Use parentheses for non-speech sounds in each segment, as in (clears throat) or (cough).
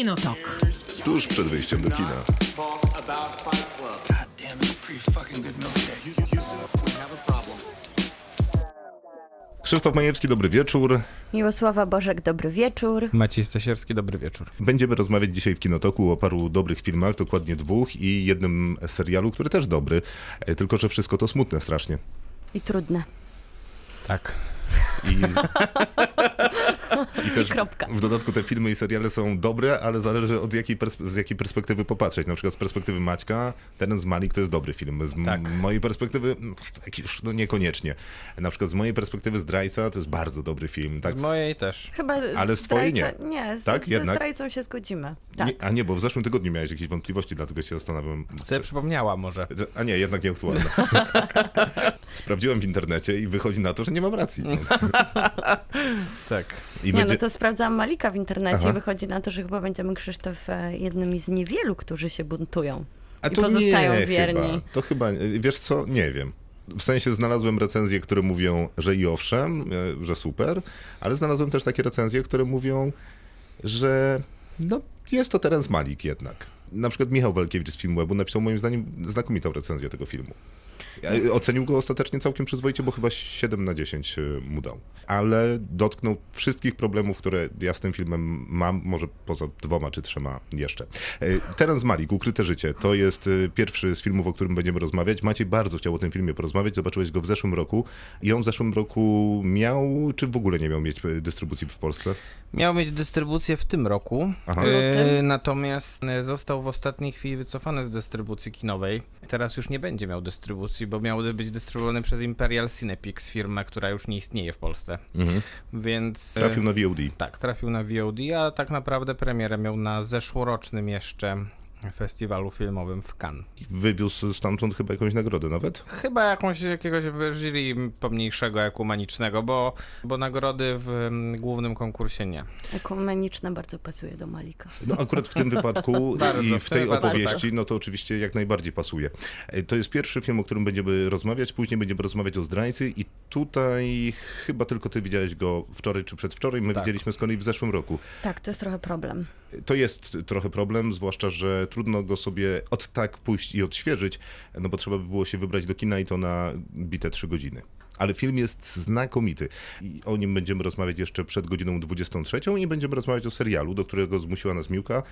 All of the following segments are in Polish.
Kinotok. Tuż przed wyjściem do kina. Krzysztof Majewski, dobry wieczór. Miłosława Bożek, dobry wieczór. Maciej Stasierski, dobry wieczór. Będziemy rozmawiać dzisiaj w Kinotoku o paru dobrych filmach, dokładnie dwóch i jednym serialu, który też dobry, e, tylko że wszystko to smutne strasznie. I trudne. Tak. (laughs) I, I też (laughs) kropka. w dodatku te filmy i seriale są dobre, ale zależy od jakiej z jakiej perspektywy popatrzeć. Na przykład z perspektywy Maćka, ten z Malik to jest dobry film. Z Tak. mojej perspektywy no, już no, niekoniecznie. Na przykład z mojej perspektywy Zdrajca to jest bardzo dobry film. Tak Z mojej też. Chyba Ale z twojej zdrajca- Nie, z, Tak, z jednak? zdrajcą się zgodzimy. Tak. Nie, a nie, bo w zeszłym tygodniu miałeś jakieś wątpliwości, dlatego się zastanawiam. Sobie przypomniała może. A nie, jednak nieaktualne. (laughs) Sprawdziłem w internecie i wychodzi na to, że nie mam racji. (laughs) Tak. I Nie, będzie... no to sprawdzałam Malika w internecie Aha. i wychodzi na to, że chyba będziemy Krzysztof e, jednymi z niewielu, którzy się buntują. A i to pozostają nie, wierni. Chyba. To chyba, wiesz co, nie wiem. W sensie znalazłem recenzje, które mówią, że i owszem, e, że super, ale znalazłem też takie recenzje, które mówią, że no, jest to Terence Malik jednak. Na przykład Michał Walkiewicz z Filmwebu napisał moim zdaniem znakomitą recenzję tego filmu. Ocenił go ostatecznie całkiem przyzwoicie, bo chyba 7 na 10 mu dał. Ale dotknął wszystkich problemów, które ja z tym filmem mam, może poza dwoma czy trzema jeszcze. E, Terence Malik, Ukryte Życie, to jest e, pierwszy z filmów, o którym będziemy rozmawiać. Maciej bardzo chciał o tym filmie porozmawiać, zobaczyłeś go w zeszłym roku i on w zeszłym roku miał, czy w ogóle nie miał mieć e, dystrybucji w Polsce? Miał mieć dystrybucję w tym roku, Aha. e, natomiast został w ostatniej chwili wycofany z dystrybucji kinowej. Teraz już nie będzie miał dystrybucji, bo miałby być dystrybuowany przez Imperial Cinepix, firmę, która już nie istnieje w Polsce. Więc... e, Trafił na VOD. Tak, trafił na VOD, a tak naprawdę premierę miał na zeszłorocznym jeszcze festiwalu filmowym w Cannes. Wywiózł stamtąd chyba jakąś nagrodę nawet. Chyba jakąś, jakiegoś jury pomniejszego, ekumenicznego, bo, bo nagrody w mm, głównym konkursie nie. Ekumeniczne bardzo pasuje do Malika. No akurat w tym (laughs) wypadku Bardzo, i w w tej opowieści, no to oczywiście jak najbardziej pasuje. E, To jest pierwszy film, o którym będziemy rozmawiać, później będziemy rozmawiać o Zdrajcy i tutaj chyba tylko ty widziałeś go wczoraj czy przedwczoraj, my Tak. widzieliśmy z kolei w zeszłym roku. Tak, to jest trochę problem. To jest trochę problem, zwłaszcza, że trudno go sobie od tak pójść i odświeżyć, no bo trzeba by było się wybrać do kina i to na bite trzy godziny. Ale film jest znakomity i o nim będziemy rozmawiać jeszcze przed godziną 23 i będziemy rozmawiać o serialu, do którego zmusiła nas Miłka.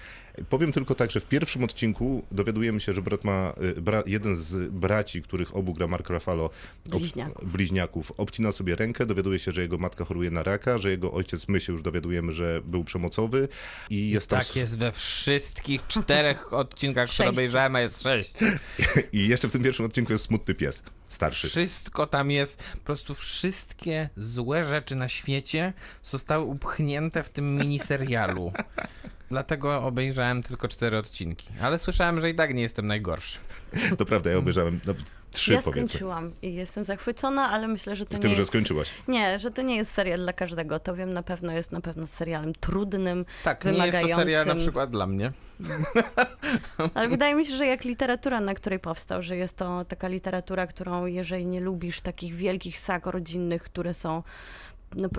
Powiem tylko tak, że w pierwszym odcinku dowiadujemy się, że brat ma, y, bra, jeden z braci, których obu gra Mark Ruffalo, ob- Bliźniaków. bliźniaków, obcina sobie rękę, dowiaduje się, że jego matka choruje na raka, że jego ojciec, my się już dowiadujemy, że był przemocowy i jest tam Tak jest we wszystkich czterech (laughs) odcinkach, które obejrzałem, a jest sześć. (laughs) I jeszcze w tym pierwszym odcinku jest smutny pies, starszy. Wszystko tam jest, po prostu wszystkie złe rzeczy na świecie zostały upchnięte w tym miniserialu. (laughs) Dlatego obejrzałem tylko cztery odcinki. Ale słyszałem, że i tak nie jestem najgorszy. To prawda, ja obejrzałem no, trzy ja powiedzmy. skończyłam i jestem zachwycona, ale myślę, że to Tym, nie że jest... skończyłaś. Nie, że to nie jest serial dla każdego. To wiem na pewno, jest na pewno serialem trudnym, Tak, nie wymagającym. jest to serial na przykład dla mnie. (laughs) Ale wydaje mi się, że jak literatura, na której powstał, że jest to taka literatura, którą jeżeli nie lubisz takich wielkich sag rodzinnych, które są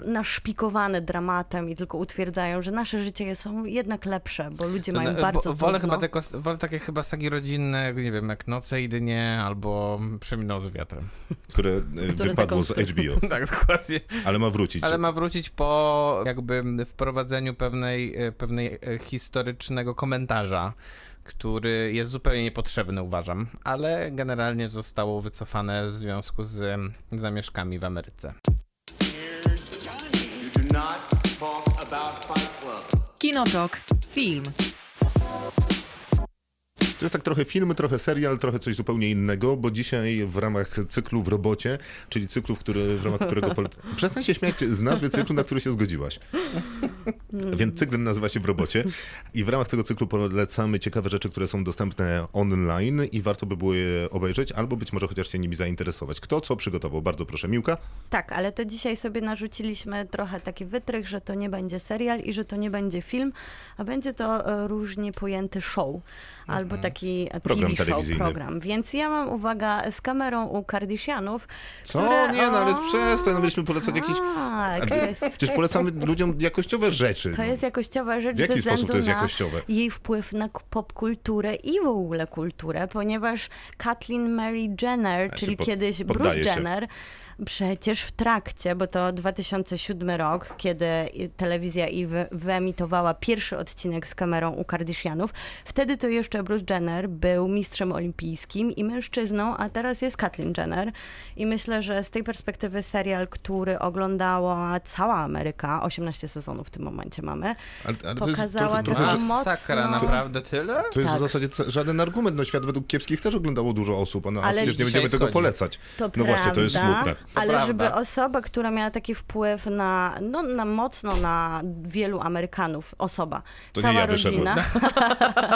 naszpikowane dramatem i tylko utwierdzają, że nasze życie są jednak lepsze, bo ludzie mają No, bardzo bo- wolę, trudno. chyba tylko, wolę takie chyba sagi rodzinne, jak nie wiem, jak Noce i Dnie albo Przeminął z wiatrem. które e, Które wypadło z HBO, (laughs) tak, dokładnie. ale ma wrócić. Ale ma wrócić po jakby wprowadzeniu pewnej, e, pewnej historycznego komentarza, który jest zupełnie niepotrzebny, uważam, ale generalnie zostało wycofane w związku z zamieszkami w Ameryce. Kinotok. Film. To jest tak trochę film, trochę serial, trochę coś zupełnie innego, bo dzisiaj w ramach cyklu w robocie, czyli cyklu, w, który, w ramach którego... Pole... Przestań się śmiać z nazwy cyklu, na który się zgodziłaś. Więc cykl nazywa się w robocie i w ramach tego cyklu polecamy ciekawe rzeczy, które są dostępne online i warto by było je obejrzeć, albo być może chociaż się nimi zainteresować. Kto co przygotował? Bardzo proszę, Miłka. Tak, ale to dzisiaj sobie narzuciliśmy trochę taki wytrych, że to nie będzie serial i że to nie będzie film, a będzie to e, różnie pojęty show. Albo Mhm. Taki Program TV show, telewizyjny. program. Więc ja mam, uwaga, z kamerą u Kardashianów. Co? które- Nie, no ale przestań, no byliśmy polecać jakieś... Tak, jest, Przecież polecamy ludziom jakościowe rzeczy. to jest jakościowa rzecz W jaki sposób to jest jakościowe? jej wpływ na popkulturę i w ogóle kulturę, ponieważ Kathleen Mary Jenner, Ja czyli kiedyś Bruce się. Przecież w trakcie, bo to 2007 rok, kiedy telewizja i wy- wyemitowała pierwszy odcinek z kamerą u Kardashianów, wtedy to jeszcze Bruce Jenner był mistrzem olimpijskim i mężczyzną, a teraz jest Kathleen Jenner. I myślę, że z tej perspektywy serial, który oglądała cała Ameryka, 18 sezonów w tym momencie mamy, Ale, ale to jest pokazała trochę, trochę, taką że... Masakra, mocno- naprawdę tyle? To jest Tak. w zasadzie żaden argument. No świat według kiepskich też oglądało dużo osób, a no, a Ale przecież nie będziemy tego schodzi. polecać. To no właśnie, to jest smutne. To ale prawda. żeby osoba, która miała taki wpływ na, no, na mocno na wielu Amerykanów, osoba, To nie cała ja wyszedłem. rodzina, (laughs)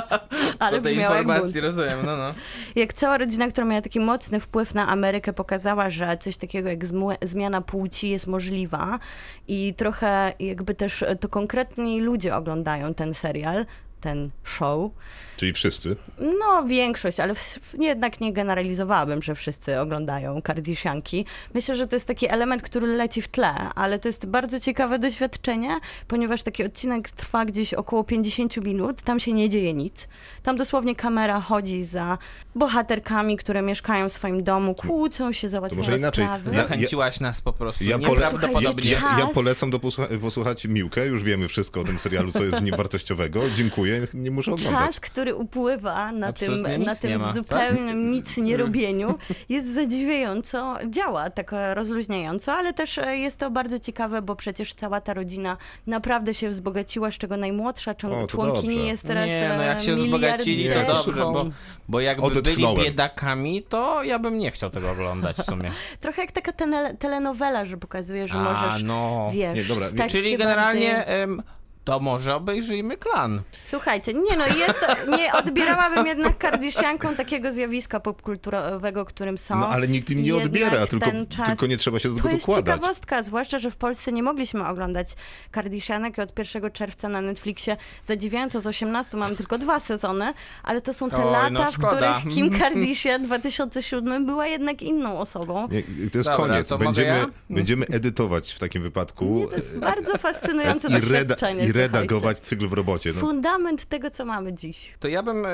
(laughs) ale jak bunt. informacji rozumiem, no no. Jak cała rodzina, która miała taki mocny wpływ na Amerykę, pokazała, że coś takiego jak zmiana płci jest możliwa i trochę jakby też to konkretni ludzie oglądają ten serial, ten show, Czyli wszyscy. no, większość, ale w, w, jednak nie generalizowałabym, że wszyscy oglądają Kardashianki. Myślę, że to jest taki element, który leci w tle, ale to jest bardzo ciekawe doświadczenie, ponieważ taki odcinek trwa gdzieś około 50 minut, tam się nie dzieje nic. Tam dosłownie kamera chodzi za bohaterkami, które mieszkają w swoim domu, kłócą się, załatwiają może inaczej. sprawy. Za- Zachęciłaś nas po prostu. Ja Nieprawdopodobnie. Ja, ja Czas. polecam do posłucha- posłuchać Miłkę, już wiemy wszystko o tym serialu, co jest w nim wartościowego. Dziękuję, nie muszę oglądać. Czas, który upływa na tym, Absolutnie na nic nie tym ma, tak? zupełnym (laughs) nic nie robieniu, jest zadziwiająco, działa tak e, rozluźniająco, ale też e, jest to bardzo ciekawe, bo przecież cała ta rodzina naprawdę się wzbogaciła, z czego najmłodsza O, członkini dobrze. jest teraz Nie, no jak się e, wzbogacili, to dobrze, bo, bo jakby byli biedakami, to ja bym nie chciał tego oglądać w sumie. (laughs) Trochę jak taka tele, telenowela, że pokazuje, że A, możesz, no. wiesz, Nie, dobra, stać Czyli się generalnie bardziej... em, to może obejrzyjmy klan. Słuchajcie, nie no, jest to, nie odbierałabym jednak Kardashianką takiego zjawiska popkulturowego, którym są. No ale nikt im nie odbiera, tylko, czas- tylko nie trzeba się do To tego jest dokładać. ciekawostka, zwłaszcza, że w Polsce nie mogliśmy oglądać Kardashianek i od 1 czerwca na Netflixie zadziwiająco z 18 mamy tylko dwa sezony, ale to są te Oj, lata, no w których Kim (laughs) Kardashian 2007 była jednak inną osobą. Nie, to jest Dobra, koniec. to Będziemy, ja? będziemy edytować w takim wypadku To jest bardzo fascynujące doświadczenie. i redagować cykl w robocie. No. Fundament tego, co mamy dziś. To ja bym e,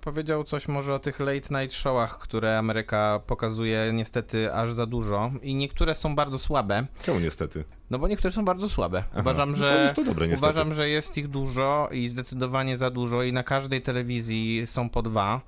powiedział coś może o tych late night showach, które Ameryka pokazuje niestety aż za dużo i niektóre są bardzo słabe. Czemu niestety? No bo niektóre są bardzo słabe. Uważam, no że to jest to dobre, niestety. uważam, że jest ich dużo i zdecydowanie za dużo i na każdej telewizji są po dwa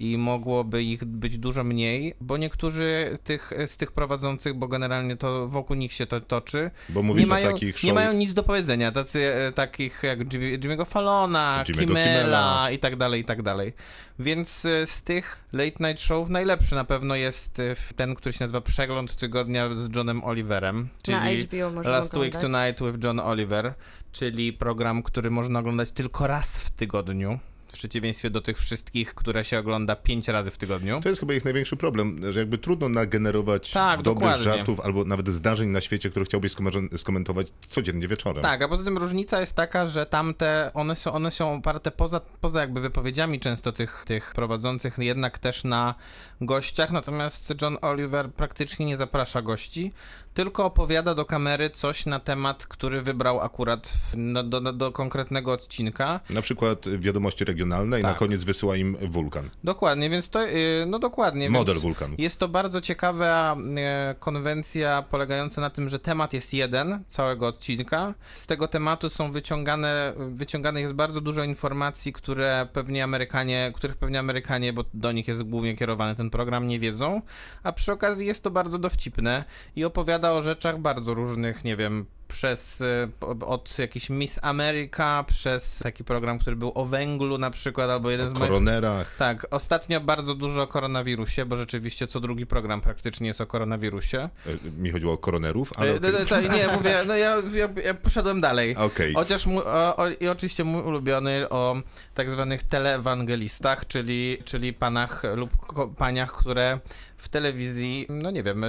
i mogłoby ich być dużo mniej, bo niektórzy tych, z tych prowadzących, bo generalnie to wokół nich się to toczy, Bo mówisz nie mają, o takich show... nie mają nic do powiedzenia, tacy, e, takich jak Jimmy, Jimmy'ego Fallona, Jimmy'ego Kimmela Kimmela. i tak dalej, i tak dalej. Więc e, z tych late night show najlepszy na pewno jest e, ten, który się nazywa Przegląd Tygodnia z Johnem Oliverem, czyli Na HBO Last Week oglądać. Tonight with John Oliver, czyli program, który można oglądać tylko raz w tygodniu. W przeciwieństwie do tych wszystkich, które się ogląda pięć razy w tygodniu. To jest chyba ich największy problem, że jakby trudno nagenerować Tak, dobrych dokładnie. żartów albo nawet zdarzeń na świecie, które chciałbyś skomen- skomentować codziennie wieczorem. Tak, a poza tym różnica jest taka, że tamte, one są, one są oparte poza, poza jakby wypowiedziami często tych, tych prowadzących, jednak też na gościach, natomiast John Oliver praktycznie nie zaprasza gości, tylko opowiada do kamery coś na temat, który wybrał akurat no, do, do, konkretnego odcinka. Na przykład wiadomości regionalne i na Tak. koniec wysyła im wulkan. Dokładnie, więc to, yy, no dokładnie. Model wulkanu. Jest to bardzo ciekawa e, konwencja polegająca na tym, że temat jest jeden całego odcinka. Z tego tematu są wyciągane, wyciągane jest bardzo dużo informacji, które pewnie Amerykanie, których pewnie Amerykanie, bo do nich jest głównie kierowany ten program, nie wiedzą. A przy okazji jest to bardzo dowcipne i opowiada o rzeczach bardzo różnych, nie wiem, przez po- od jakiś Miss America, przez taki program, który był o węglu na przykład, albo jeden O z moich koronerach. tak, ostatnio bardzo dużo o koronawirusie, bo rzeczywiście co drugi program praktycznie jest o koronawirusie. E, Mi chodziło o koronerów, ale E, no, nie, (laughs) mówię, no ja, ja, ja poszedłem dalej. Okej. Chociaż mój, o, o, i oczywiście mój ulubiony o tak zwanych teleewangelistach, czyli, czyli panach lub paniach, które w telewizji, no nie wiem,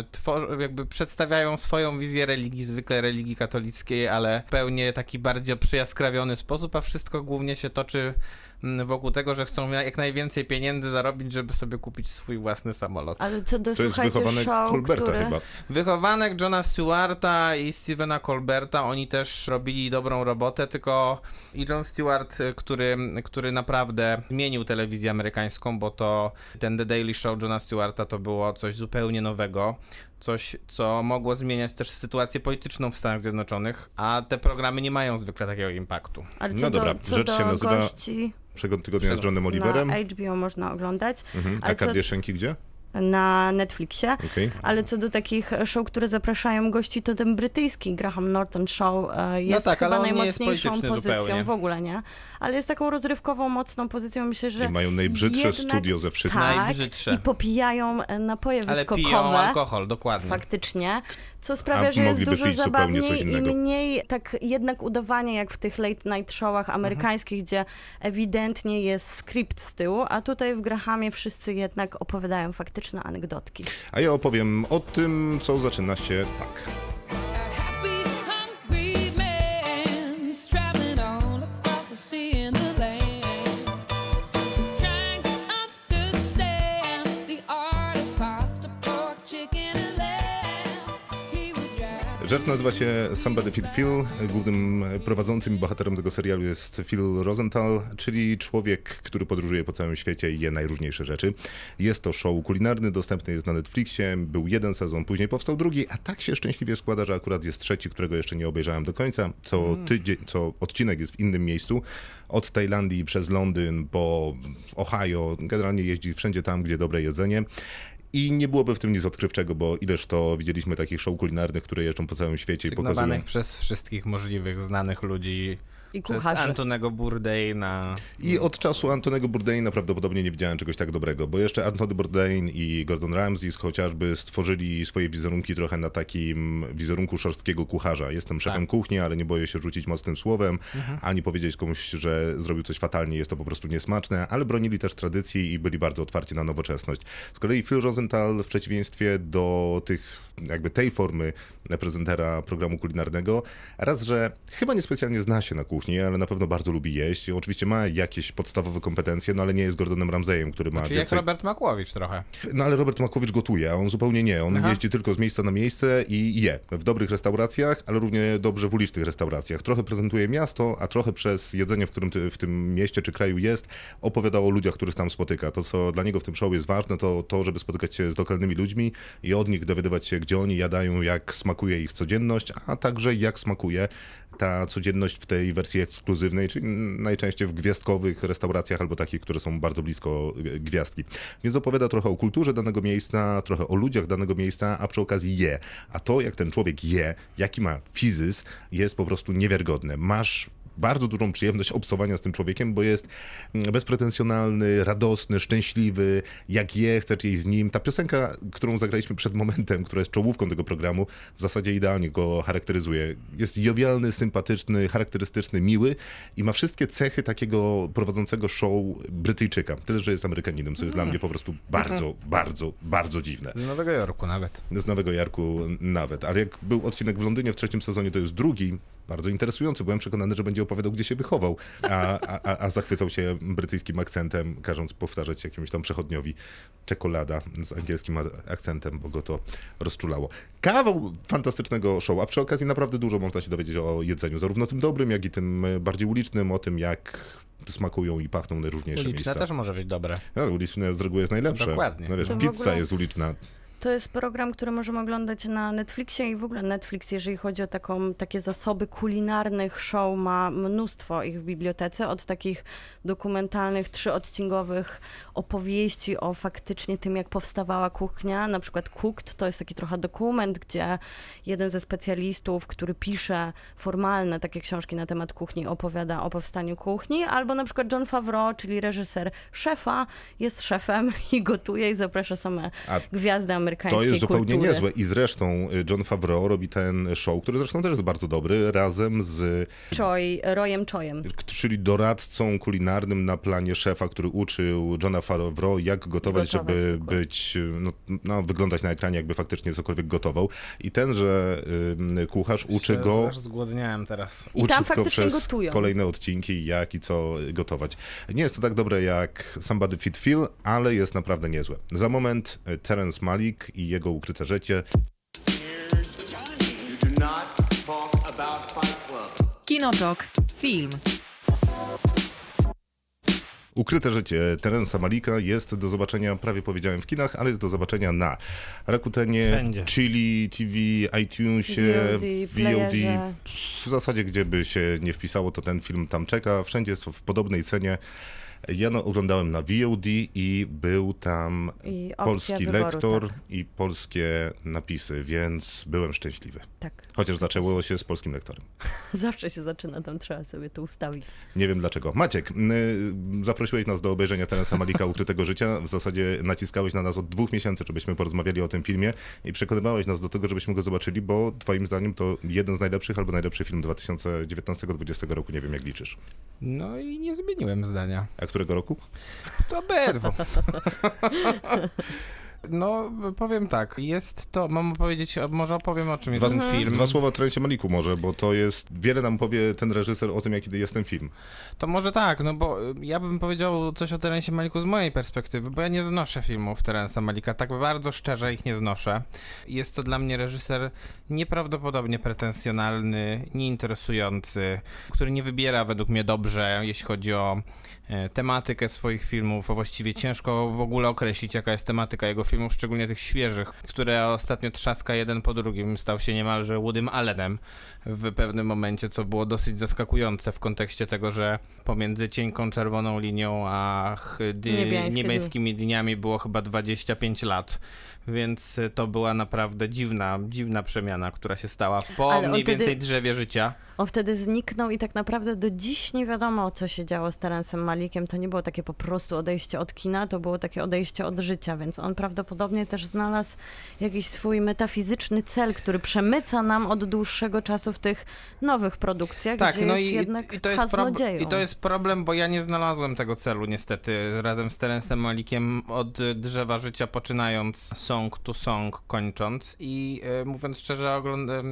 jakby przedstawiają swoją wizję religii, zwykle religii katolickiej, ale w pełnie taki bardziej przyjaskrawiony sposób, a wszystko głównie się toczy mm, wokół tego, że chcą jak najwięcej pieniędzy zarobić, żeby sobie kupić swój własny samolot. Ale co do, To jest wychowanek show, Colberta który... chyba. Wychowanek Johna Stewarta i Stevena Colberta, oni też robili dobrą robotę, tylko i John Stewart, który, który naprawdę zmienił telewizję amerykańską, bo to ten The Daily Show Johna Stewarta to było coś zupełnie nowego, coś, co mogło zmieniać też sytuację polityczną w Stanach Zjednoczonych, a te programy nie mają zwykle takiego impaktu. Ale co No dobra, do, co rzecz do się nazywa gości Przegląd tygodnia z. Johnem Oliverem. na HBO można oglądać, Mhm. A co- Kardashianki gdzie? Na Netflixie. Okej. Ale co do takich show, które zapraszają gości, to ten brytyjski Graham Norton Show e, jest tak, ale chyba jest najmocniejszą polityczny pozycją zupełnie. w ogóle, nie? Ale jest taką rozrywkową, mocną pozycją. Myślę, że I mają najbrzydsze jednak- studio ze wszystkich. tak, Najbrzydsze. i popijają e, napoje Ale piją wyskokowe. alkohol, dokładnie. Faktycznie, co sprawia, A że jest dużo zabawniej i mniej tak jednak udawanie jak w tych late night showach amerykańskich, gdzie ewidentnie jest skrypt z tyłu, a tutaj w Grahamie wszyscy jednak opowiadają anegdotki. A ja opowiem o tym, co zaczyna się tak. Rzecz nazywa się Somebody Feed Phil. Głównym prowadzącym i bohaterem tego serialu jest Phil Rosenthal, czyli człowiek, który podróżuje po całym świecie i je najróżniejsze rzeczy. Jest to show kulinarny, dostępny jest na Netflixie. Był jeden sezon, później powstał drugi, a tak się szczęśliwie składa, że akurat jest trzeci, którego jeszcze nie obejrzałem do końca. Co tydzień, co odcinek jest w innym miejscu. Od Tajlandii przez Londyn po Ohio. Generalnie jeździ wszędzie tam, gdzie dobre jedzenie. I nie byłoby w tym nic odkrywczego, bo ileż to widzieliśmy takich show kulinarnych, które jeżdżą po całym świecie i pokazują. Przez wszystkich możliwych znanych ludzi. I Przez kucharzy. Antonego Bourdaina. I od czasu Antonego Bourdaina prawdopodobnie nie widziałem czegoś tak dobrego, bo jeszcze Antony Bourdain i Gordon Ramsay chociażby stworzyli swoje wizerunki trochę na takim wizerunku szorstkiego kucharza. Jestem szefem Tak. kuchni, ale nie boję się rzucić mocnym słowem, ani powiedzieć komuś, że zrobił coś fatalnie, jest to po prostu niesmaczne, ale bronili też tradycji i byli bardzo otwarci na nowoczesność. Z kolei Phil Rosenthal w przeciwieństwie do tych jakby tej formy prezentera programu kulinarnego, raz, że chyba niespecjalnie zna się na kuchni, ale na pewno bardzo lubi jeść. Oczywiście ma jakieś podstawowe kompetencje, no ale nie jest Gordonem Ramsayem, który ma Czyli jak więcej... Robert Makłowicz trochę. No ale Robert Makowicz gotuje, a on zupełnie nie. On Aha. jeździ tylko z miejsca na miejsce i je. W dobrych restauracjach, ale równie dobrze w ulicznych restauracjach. Trochę prezentuje miasto, a trochę przez jedzenie, w którym ty, w tym mieście czy kraju jest, opowiada o ludziach, których tam spotyka. To, co dla niego w tym show jest ważne, to to, żeby spotykać się z lokalnymi ludźmi i od nich dowiadywać się, gdzie oni jadają, jak smakuje ich codzienność, a także jak smakuje ta codzienność w tej wersji ekskluzywnej, czyli najczęściej w gwiazdkowych restauracjach albo takich, które są bardzo blisko e, gwiazdki. Więc opowiada trochę o kulturze danego miejsca, trochę o ludziach danego miejsca, a przy okazji je. A to, jak ten człowiek je, jaki ma fizys, jest po prostu niewiarygodne. Masz bardzo dużą przyjemność obcowania z tym człowiekiem, bo jest mm, bezpretensjonalny, radosny, szczęśliwy, jak je, chcesz jeść z nim. Ta piosenka, którą zagraliśmy przed momentem, która jest czołówką tego programu, w zasadzie idealnie go charakteryzuje. Jest jowialny, sympatyczny, charakterystyczny, miły i ma wszystkie cechy takiego prowadzącego show Brytyjczyka. Tyle, że jest Amerykaninem, co jest dla mnie po prostu bardzo, bardzo, bardzo dziwne. Z Nowego Jorku nawet. Z Nowego Jarku nawet. Ale jak był odcinek w Londynie w trzecim sezonie, to jest drugi, bardzo interesujący. Byłem przekonany, że będzie opowiadał, gdzie się wychował, a, a, a- zachwycał się brytyjskim akcentem, każąc powtarzać jakiemuś tam przechodniowi czekolada z angielskim akcentem, bo go to rozczulało. Kawał fantastycznego show, a przy okazji naprawdę dużo można się dowiedzieć o jedzeniu, zarówno tym dobrym, jak i tym bardziej ulicznym, o tym, jak smakują i pachną najróżniejsze Uliczne miejsca. też może być dobre. No, uliczne z reguły jest najlepsze. Dokładnie. No wiesz, pizza ogóle- jest uliczna. To jest program, który możemy oglądać na Netflixie i w ogóle Netflix, jeżeli chodzi o taką, takie zasoby kulinarnych show, ma mnóstwo ich w bibliotece, od takich dokumentalnych, trzyodcinkowych opowieści o faktycznie tym, jak powstawała kuchnia, na przykład Cooked, to jest taki trochę dokument, gdzie jeden ze specjalistów, który pisze formalne takie książki na temat kuchni, opowiada o powstaniu kuchni, albo na przykład John Favreau, czyli reżyser szefa, jest szefem i gotuje i zaprasza same A- gwiazdy amerykańskie amerykańskiej To jest zupełnie kultury. niezłe. I zresztą y, John Favreau robi ten show, który zresztą też jest bardzo dobry, razem z Choi, Royem Choyem. czyli doradcą kulinarnym na planie szefa, który uczył Johna Favreau, jak gotować, Gotować, żeby dokładnie. być, no, no, wyglądać na ekranie, jakby faktycznie cokolwiek gotował. I tenże y, kucharz uczy Aż- go, Aż zgłodniałem teraz. I uczy tam go faktycznie przez gotują. kolejne odcinki, jak i co gotować. Nie jest to tak dobre jak Somebody Fit Feel, ale jest naprawdę niezłe. Za moment y, Terence Malik i jego ukryte życie. Kinotok. Film. Ukryte życie Terensa Malika jest do zobaczenia, prawie powiedziałem w kinach, ale jest do zobaczenia na Rakutenie, Wszędzie. Chili TV, iTunesie, VOD, VOD. W zasadzie, gdzie by się nie wpisało, to ten film tam czeka. Wszędzie jest w podobnej cenie. Ja no, oglądałem na VOD i był tam I polski wyboru, lektor tak. i polskie napisy, więc byłem szczęśliwy. Tak. Chociaż zaczęło się z polskim lektorem. (laughs) Zawsze się zaczyna, tam trzeba sobie to ustawić. Nie wiem dlaczego. Maciek, y, zaprosiłeś nas do obejrzenia Terensa Malika Ukrytego Życia. W zasadzie naciskałeś na nas od dwóch miesięcy, żebyśmy porozmawiali o tym filmie i przekonywałeś nas do tego, żebyśmy go zobaczyli, bo twoim zdaniem to jeden z najlepszych albo najlepszy film 2019-2020 roku. Nie wiem jak liczysz. No i nie zmieniłem zdania. A którego roku? To obydwu. No, powiem tak, jest to, mam powiedzieć, może opowiem o czym jest Dwa, ten film. dwa słowa o Terensie Maliku może, bo to jest, wiele nam powie ten reżyser o tym, jaki jest ten film. To może tak, no bo y, ja bym powiedział coś o Terensie Maliku z mojej perspektywy, bo ja nie znoszę filmów Terensa Malika, tak bardzo szczerze ich nie znoszę. Jest to dla mnie reżyser nieprawdopodobnie pretensjonalny, nieinteresujący, który nie wybiera według mnie dobrze, jeśli chodzi o tematykę swoich filmów, a właściwie ciężko w ogóle określić, jaka jest tematyka jego filmów, szczególnie tych świeżych, które ostatnio trzaska jeden po drugim, stał się niemalże Woodym Allenem w pewnym momencie, co było dosyć zaskakujące w kontekście tego, że pomiędzy cienką czerwoną linią a niebiańskimi dniami było chyba 25 lat. Więc to była naprawdę dziwna, dziwna przemiana, która się stała po Ale mniej wtedy- więcej drzewie życia. On wtedy zniknął i tak naprawdę do dziś nie wiadomo, co się działo z Terensem Malikiem. To nie było takie po prostu odejście od kina, to było takie odejście od życia, więc on prawdopodobnie też znalazł jakiś swój metafizyczny cel, który przemyca nam od dłuższego czasu w tych nowych produkcjach, Tak, gdzie no jest i, jednak i, to jest i to jest problem, bo ja nie znalazłem tego celu niestety. Razem z Terencem Malikiem od drzewa życia poczynając song to song kończąc i y, mówiąc szczerze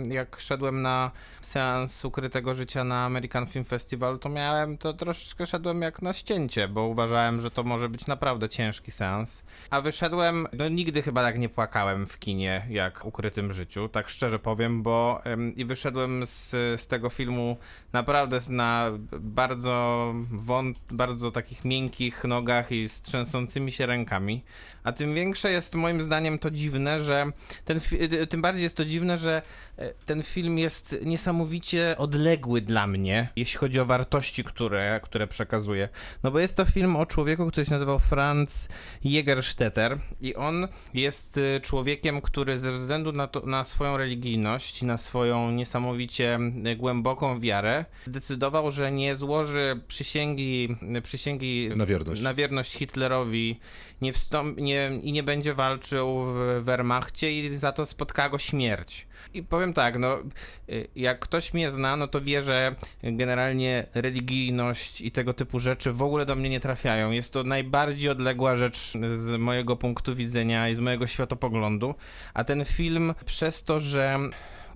jak szedłem na seans ukrytego życia na American Film Festival to miałem, to troszeczkę szedłem jak na ścięcie, bo uważałem, że to może być naprawdę ciężki seans, a wyszedłem, no nigdy chyba tak nie płakałem w kinie jak ukrytym życiu, tak szczerze powiem, bo ym, i wyszedłem z, z tego filmu naprawdę na bardzo wąt, bardzo takich miękkich nogach i z trzęsącymi się rękami. A tym większe jest moim zdaniem to dziwne, że ten y, tym bardziej jest to dziwne, że e, ten film jest niesamowicie odległy dla mnie, jeśli chodzi o wartości, które, które przekazuje. No bo jest to film o człowieku, który się nazywał Franz Jägerstätter i on jest y, człowiekiem, który ze względu na, to, na swoją religijność na swoją niesamowicie y, głęboką wiarę zdecydował, że nie złoży przysięgi, przysięgi Na wierność. na wierność Hitlerowi nie wstąp, nie, i nie będzie walczył w Wehrmachcie i za to spotka go śmierć. I powiem tak, no y, jak ktoś mnie zna, no to wie, że generalnie religijność i tego typu rzeczy w ogóle do mnie nie trafiają. Jest to najbardziej odległa rzecz z mojego punktu widzenia i z mojego światopoglądu, a ten film przez to, że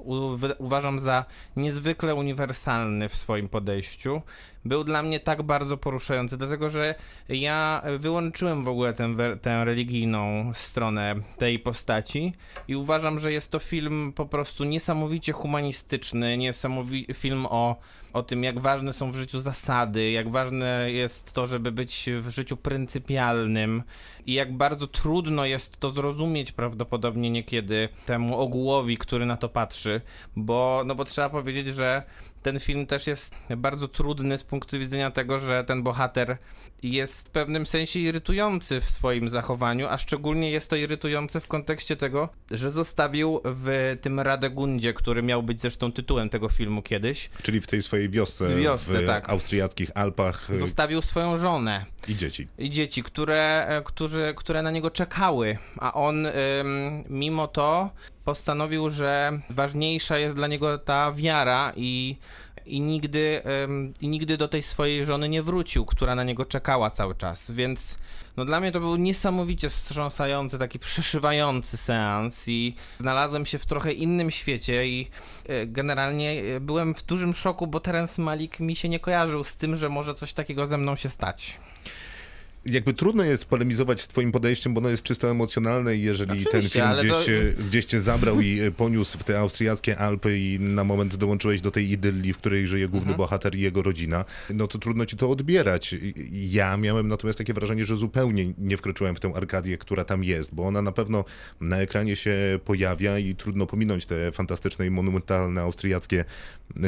u, uważam za niezwykle uniwersalny w swoim podejściu. Był dla mnie tak bardzo poruszający, dlatego że ja wyłączyłem w ogóle tę, tę religijną stronę tej postaci i uważam, że jest to film po prostu niesamowicie humanistyczny, niesamowicie film o, o tym, jak ważne są w życiu zasady, jak ważne jest to, żeby być w życiu pryncypialnym i jak bardzo trudno jest to zrozumieć prawdopodobnie niekiedy temu ogółowi, który na to patrzy. bo, no bo trzeba powiedzieć, że ten film też jest bardzo trudny z punktu widzenia tego, że ten bohater jest w pewnym sensie irytujący w swoim zachowaniu, a szczególnie jest to irytujące w kontekście tego, że zostawił w tym Radegundzie, który miał być zresztą tytułem tego filmu kiedyś, Czyli w tej swojej wiosce, wiosce, w tak. austriackich Alpach y, zostawił swoją żonę. i dzieci. i dzieci, które, e, którzy, które na niego czekały, a on ym, mimo to postanowił, że ważniejsza jest dla niego ta wiara i, i, nigdy, i nigdy do tej swojej żony nie wrócił, która na niego czekała cały czas, więc no dla mnie to był niesamowicie wstrząsający, taki przeszywający seans i znalazłem się w trochę innym świecie i e, generalnie e, byłem w dużym szoku, bo Terence Malik mi się nie kojarzył z tym, że może coś takiego ze mną się stać. Jakby trudno jest polemizować z twoim podejściem, bo ono jest czysto emocjonalne i jeżeli ten Oczywiście, film ale gdzieś, to- cię, gdzieś cię zabrał i e, poniósł w te austriackie Alpy i na moment dołączyłeś do tej idylli, w której żyje główny Mhm. bohater i jego rodzina, no to trudno ci to odbierać. Ja miałem natomiast takie wrażenie, że zupełnie nie wkroczyłem w tę Arkadię, która tam jest, bo ona na pewno na ekranie się pojawia i trudno pominąć te fantastyczne i monumentalne austriackie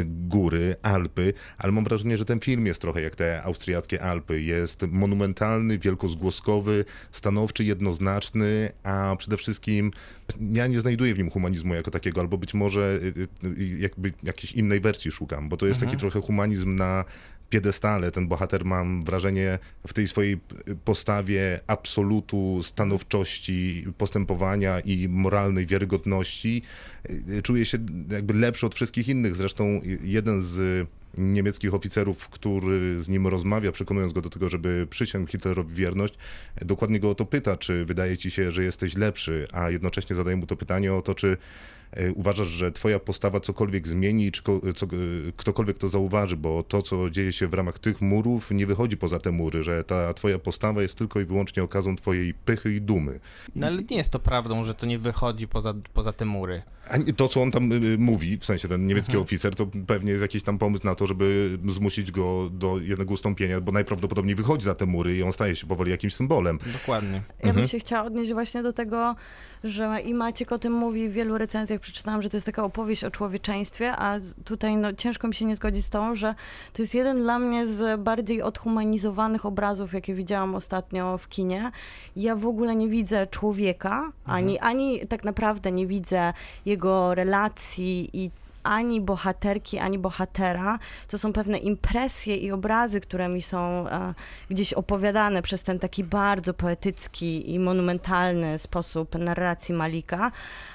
góry, Alpy, ale mam wrażenie, że ten film jest trochę jak te austriackie Alpy. Jest monumentalny, wielkozgłoskowy, stanowczy, jednoznaczny, a przede wszystkim ja nie znajduję w nim humanizmu jako takiego, albo być może y, y, jakby jakiejś innej wersji szukam, bo to jest taki trochę humanizm na piedestale. Ten bohater, mam wrażenie, w tej swojej postawie absolutu, stanowczości postępowania i moralnej wiarygodności y, czuje się jakby lepszy od wszystkich innych. Zresztą jeden z niemieckich oficerów, który z nim rozmawia, przekonując go do tego, żeby przysiągł Hitlerowi wierność, dokładnie go o to pyta, czy wydaje ci się, że jesteś lepszy, a jednocześnie zadaje mu to pytanie o to, czy uważasz, że twoja postawa cokolwiek zmieni, czy ko, co, e, ktokolwiek to zauważy, bo to, co dzieje się w ramach tych murów, nie wychodzi poza te mury, że ta twoja postawa jest tylko i wyłącznie okazą twojej pychy i dumy. No ale nie jest to prawdą, że to nie wychodzi poza, poza te mury. A to, co on tam y, mówi, w sensie ten niemiecki Mhm. oficer, to pewnie jest jakiś tam pomysł na to, żeby zmusić go do jednego ustąpienia, bo najprawdopodobniej wychodzi za te mury i on staje się powoli jakimś symbolem. Dokładnie. Ja bym się chciała odnieść właśnie do tego, że i Maciek o tym mówi w wielu recenzjach, przeczytałam, że to jest taka opowieść o człowieczeństwie, a tutaj no, ciężko mi się nie zgodzić z tą, że to jest jeden dla mnie z bardziej odhumanizowanych obrazów, jakie widziałam ostatnio w kinie. Ja w ogóle nie widzę człowieka, ani, ani tak naprawdę nie widzę jego relacji i ani bohaterki, ani bohatera. To są pewne impresje i obrazy, które mi są e, gdzieś opowiadane przez ten taki bardzo poetycki i monumentalny sposób narracji Malika,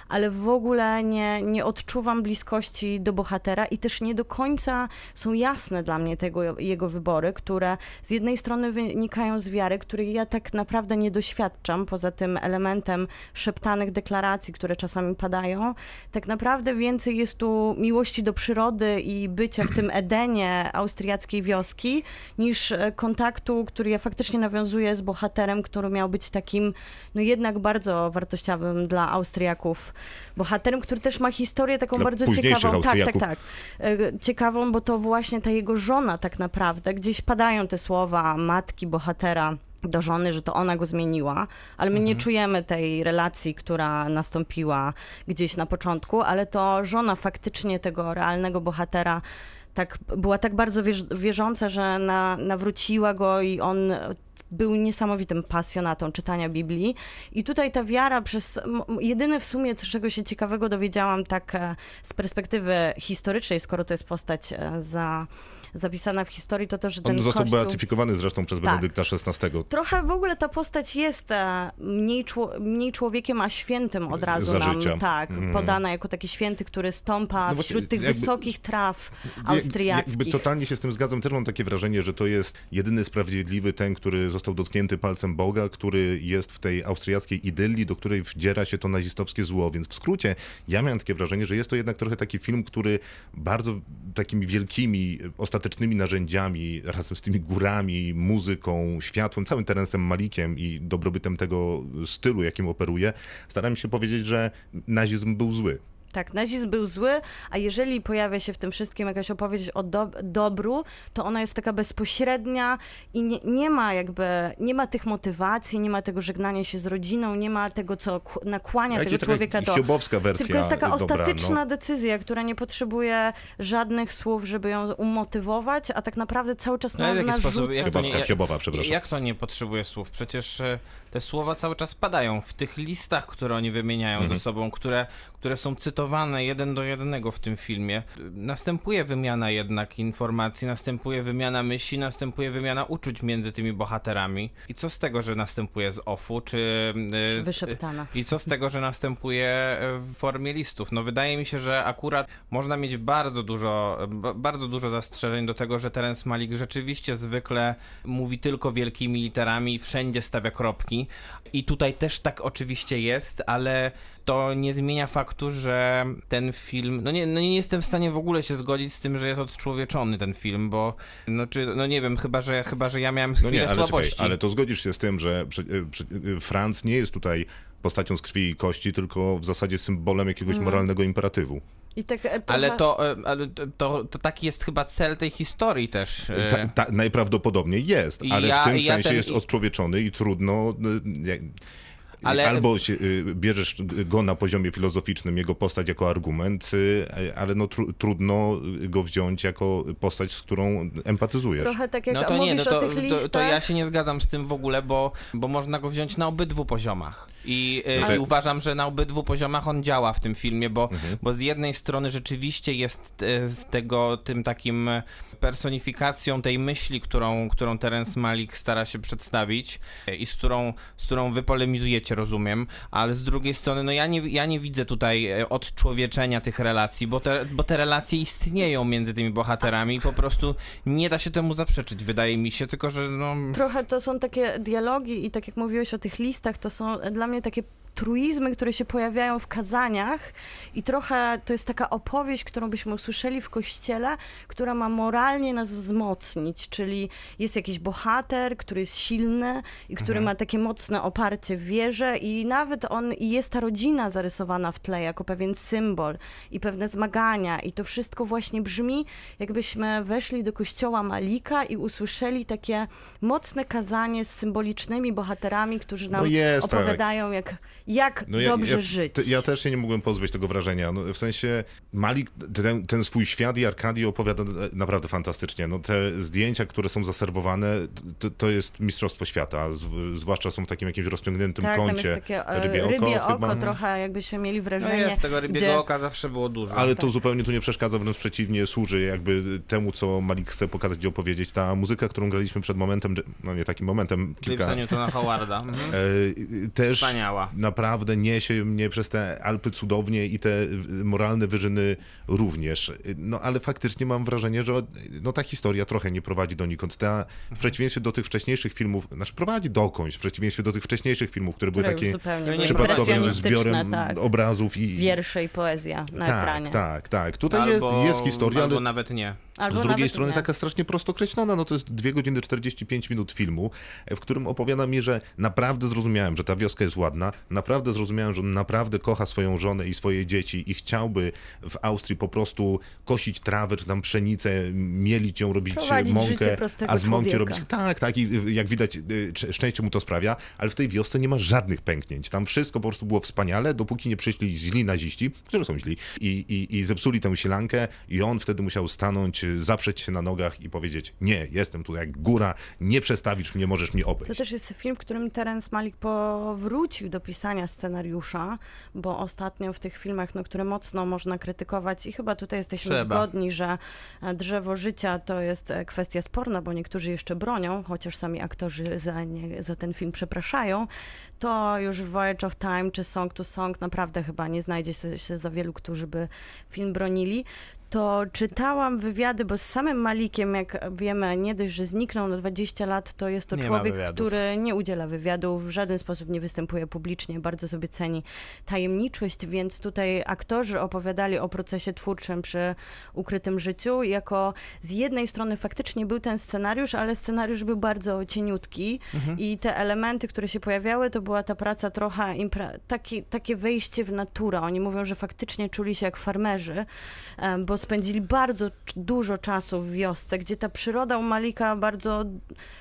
ale w ogóle nie, nie odczuwam bliskości do bohatera i też nie do końca są jasne dla mnie tego, jego wybory, które z jednej strony wynikają z wiary, której ja tak naprawdę nie doświadczam, poza tym elementem szeptanych deklaracji, które czasami padają. Tak naprawdę więcej jest tu miłości do przyrody i bycia w tym Edenie austriackiej wioski, niż e, kontaktu, który ja faktycznie nawiązuję z bohaterem, który miał być takim, no jednak bardzo wartościowym dla Austriaków bohaterem, który też ma historię taką Dla bardzo późniejszych ciekawą. Tak, tak, tak. E, Ciekawą, bo to właśnie ta jego żona tak naprawdę, gdzieś padają te słowa matki bohatera do żony, że to ona go zmieniła, ale my nie czujemy tej relacji, która nastąpiła gdzieś na początku, ale to żona faktycznie tego realnego bohatera tak, była tak bardzo wierz, wierząca, że na, nawróciła go i on był niesamowitym pasjonatą czytania Biblii. I tutaj ta wiara przez. Jedyne w sumie, czego się ciekawego dowiedziałam, tak e, z perspektywy historycznej, skoro to jest postać e, za, zapisana w historii, to to, że ten On został kościół... beatyfikowany zresztą przez Tak. Benedykta XVI. Trochę w ogóle ta postać jest e, mniej, mniej człowiekiem, a świętym od razu Za nam, życia. tak, Mhm. podana jako taki święty, który stąpa No wśród tych jakby- wysokich traw austriackich. Jakby totalnie się z tym zgadzam. Też mam takie wrażenie, że to jest jedyny sprawiedliwy ten, który został dotknięty palcem Boga, który jest w tej austriackiej idylii, do której wdziera się to nazistowskie zło. Więc w skrócie, ja miałem takie wrażenie, że jest to jednak trochę taki film, który bardzo takimi wielkimi, ostatecznymi narzędziami, razem z tymi górami, muzyką, światłem, całym Terencem Malikiem i dobrobytem tego stylu, jakim operuje, staram się powiedzieć, że nazizm był zły. Tak, nazizm był zły, a jeżeli pojawia się w tym wszystkim jakaś opowieść o do, dobru, to ona jest taka bezpośrednia i nie, nie ma jakby, nie ma tych motywacji, nie ma tego żegnania się z rodziną, nie ma tego, co nakłania tego człowieka do... hiobowska wersja Tylko jest taka dobra, ostateczna no. decyzja, która nie potrzebuje żadnych słów, żeby ją umotywować, a tak naprawdę cały czas No, na, narzuca. sposób? Jak to Hiobowska, nie- przepraszam. Jak to nie potrzebuje słów? Przecież e, te słowa cały czas padają w tych listach, które oni wymieniają Mhm. ze sobą, które, które są cytowane jeden do jednego w tym filmie. Następuje wymiana jednak informacji, następuje wymiana myśli, następuje wymiana uczuć między tymi bohaterami. I co z tego, że następuje z offu, czy... e, Czy wyszeptana. I co z tego, że następuje e, w formie listów? No wydaje mi się, że akurat można mieć bardzo dużo, bardzo dużo zastrzeżeń do tego, że Terence Malik rzeczywiście zwykle mówi tylko wielkimi literami i wszędzie stawia kropki. I tutaj też tak oczywiście jest, ale to nie zmienia faktu, że ten film. No nie, no nie jestem w stanie w ogóle się zgodzić z tym, że jest odczłowieczony ten film, bo no czy no nie wiem, chyba że chyba że ja miałem No chwilę nie, ale, czekaj, słabości. ale to zgodzisz się z tym, że przy, przy, Franz nie jest tutaj postacią z krwi i kości, tylko w zasadzie symbolem jakiegoś Mhm. moralnego imperatywu. I tak, e, Ale trochę- to, e, ale to, to, taki jest chyba cel tej historii też. e, Ta, ta, najprawdopodobniej jest, ale ja- w tym ja sensie ten- jest odczłowieczony i trudno. Y, Ale- Albo się, y, bierzesz go na poziomie filozoficznym, jego postać jako argument, y, ale no tru, trudno go wziąć jako postać, z którą empatyzujesz. Trochę tak jak No to nie, mówisz no to, o tych listach. to, to ja się nie zgadzam z tym w ogóle, bo, bo można go wziąć na obydwu poziomach. I, e, No to- i uważam, że na obydwu poziomach on działa w tym filmie, bo, Mhm. bo z jednej strony rzeczywiście jest z tego tym takim personifikacją tej myśli, którą, którą Terence Malik stara się przedstawić i z którą, z którą wy polemizujecie, rozumiem, ale z drugiej strony, no ja nie, ja nie widzę tutaj e, odczłowieczenia tych relacji, bo te, bo te relacje istnieją między tymi bohaterami i po prostu nie da się temu zaprzeczyć, wydaje mi się, tylko że no... Trochę to są takie dialogi i tak jak mówiłeś o tych listach, to są dla mnie takie truizmy, które się pojawiają w kazaniach i trochę to jest taka opowieść, którą byśmy usłyszeli w kościele, która ma moralnie nas wzmocnić, czyli jest jakiś bohater, który jest silny i który ma takie mocne oparcie w wierze i nawet on, i jest ta rodzina zarysowana w tle jako pewien symbol i pewne zmagania i to wszystko właśnie brzmi, jakbyśmy weszli do kościoła Malika i usłyszeli takie mocne kazanie z symbolicznymi bohaterami, którzy nam No jest tak. opowiadają, jak, jak No ja, dobrze ja, żyć. te- Ja też się nie mogłem pozbyć tego wrażenia. No, w sensie Malik ten, ten swój świat i Arkadii opowiada naprawdę fantastycznie. No, te zdjęcia, które są zaserwowane, to, to jest mistrzostwo świata. Z, zwłaszcza są w takim jakimś rozciągniętym tak, tam kącie. jest takie e, rybie rybie, oko oko, chyba. trochę jakbyśmy mieli No wrażenie, jest, tego rybiego gdzie- oka zawsze było dużo. Ale Tak. to zupełnie tu nie przeszkadza, wręcz przeciwnie, służy jakby temu, co Malik chce pokazać i opowiedzieć. Ta muzyka, którą graliśmy przed momentem, no nie takim momentem, kilka... Clipsa Newtona Howarda. Mhm. E, też Wspaniała. Naprawdę niesie mnie przez te Alpy cudownie i te moralne wyżyny również. No ale faktycznie mam wrażenie, że no, ta historia trochę nie prowadzi donikąd. Ta, w przeciwieństwie do tych wcześniejszych filmów, znaczy prowadzi dokądś, w przeciwieństwie do tych wcześniejszych filmów, które były już takie zupełnie No przypadkowym zbiorem tak. obrazów i... Wiersze i poezja na tak, ekranie. tak, tak. Tutaj albo, jest, jest historia, albo ale nawet nie. Albo z drugiej strony nie. taka strasznie prosto określona, no to jest 2 godziny 45 minut filmu, e, w którym opowiada mi, że naprawdę zrozumiałem, że ta wioska jest ładna, naprawdę zrozumiałem, że on naprawdę kocha swoją żonę i swoje dzieci i chciałby w Austrii po prostu kosić trawę, czy tam pszenicę, mielić ją, robić Prowadzić mąkę, a z mąki człowieka. robić... Tak, tak i jak widać sz- szczęście mu to sprawia, ale w tej wiosce nie ma żadnych pęknięć. Tam wszystko po prostu było wspaniale, dopóki nie przyszli źli naziści, którzy są źli, i, i, i zepsuli tę sielankę i on wtedy musiał stanąć, zaprzeć się na nogach i powiedzieć, nie, jestem tu jak góra, nie przestawisz mnie, możesz mnie To obejść. też jest film, w którym Terence Malik powrócił do pisania scenariusza, bo ostatnio w tych filmach, no, które mocno można krytykować i chyba tutaj jesteśmy Trzeba. zgodni, że e, drzewo życia to jest e, kwestia sporna, bo niektórzy jeszcze bronią, chociaż sami aktorzy za, nie, za ten film przepraszają, to już Voyage of Time czy Song to Song naprawdę chyba nie znajdzie się, się za wielu, którzy by film bronili to czytałam wywiady, bo z samym Malikiem, jak wiemy, nie dość, że zniknął na 20 lat, to jest to Nie człowiek, który nie udziela wywiadów, w żaden sposób nie występuje publicznie, bardzo sobie ceni tajemniczość, więc tutaj aktorzy opowiadali o procesie twórczym przy ukrytym życiu. Jako z jednej strony faktycznie był ten scenariusz, ale scenariusz był bardzo cieniutki Mhm. i te elementy, które się pojawiały, to była ta praca trochę impre- taki, takie wejście w naturę. Oni mówią, że faktycznie czuli się jak farmerzy, em, spędzili bardzo dużo czasu w wiosce, gdzie ta przyroda u Malika bardzo,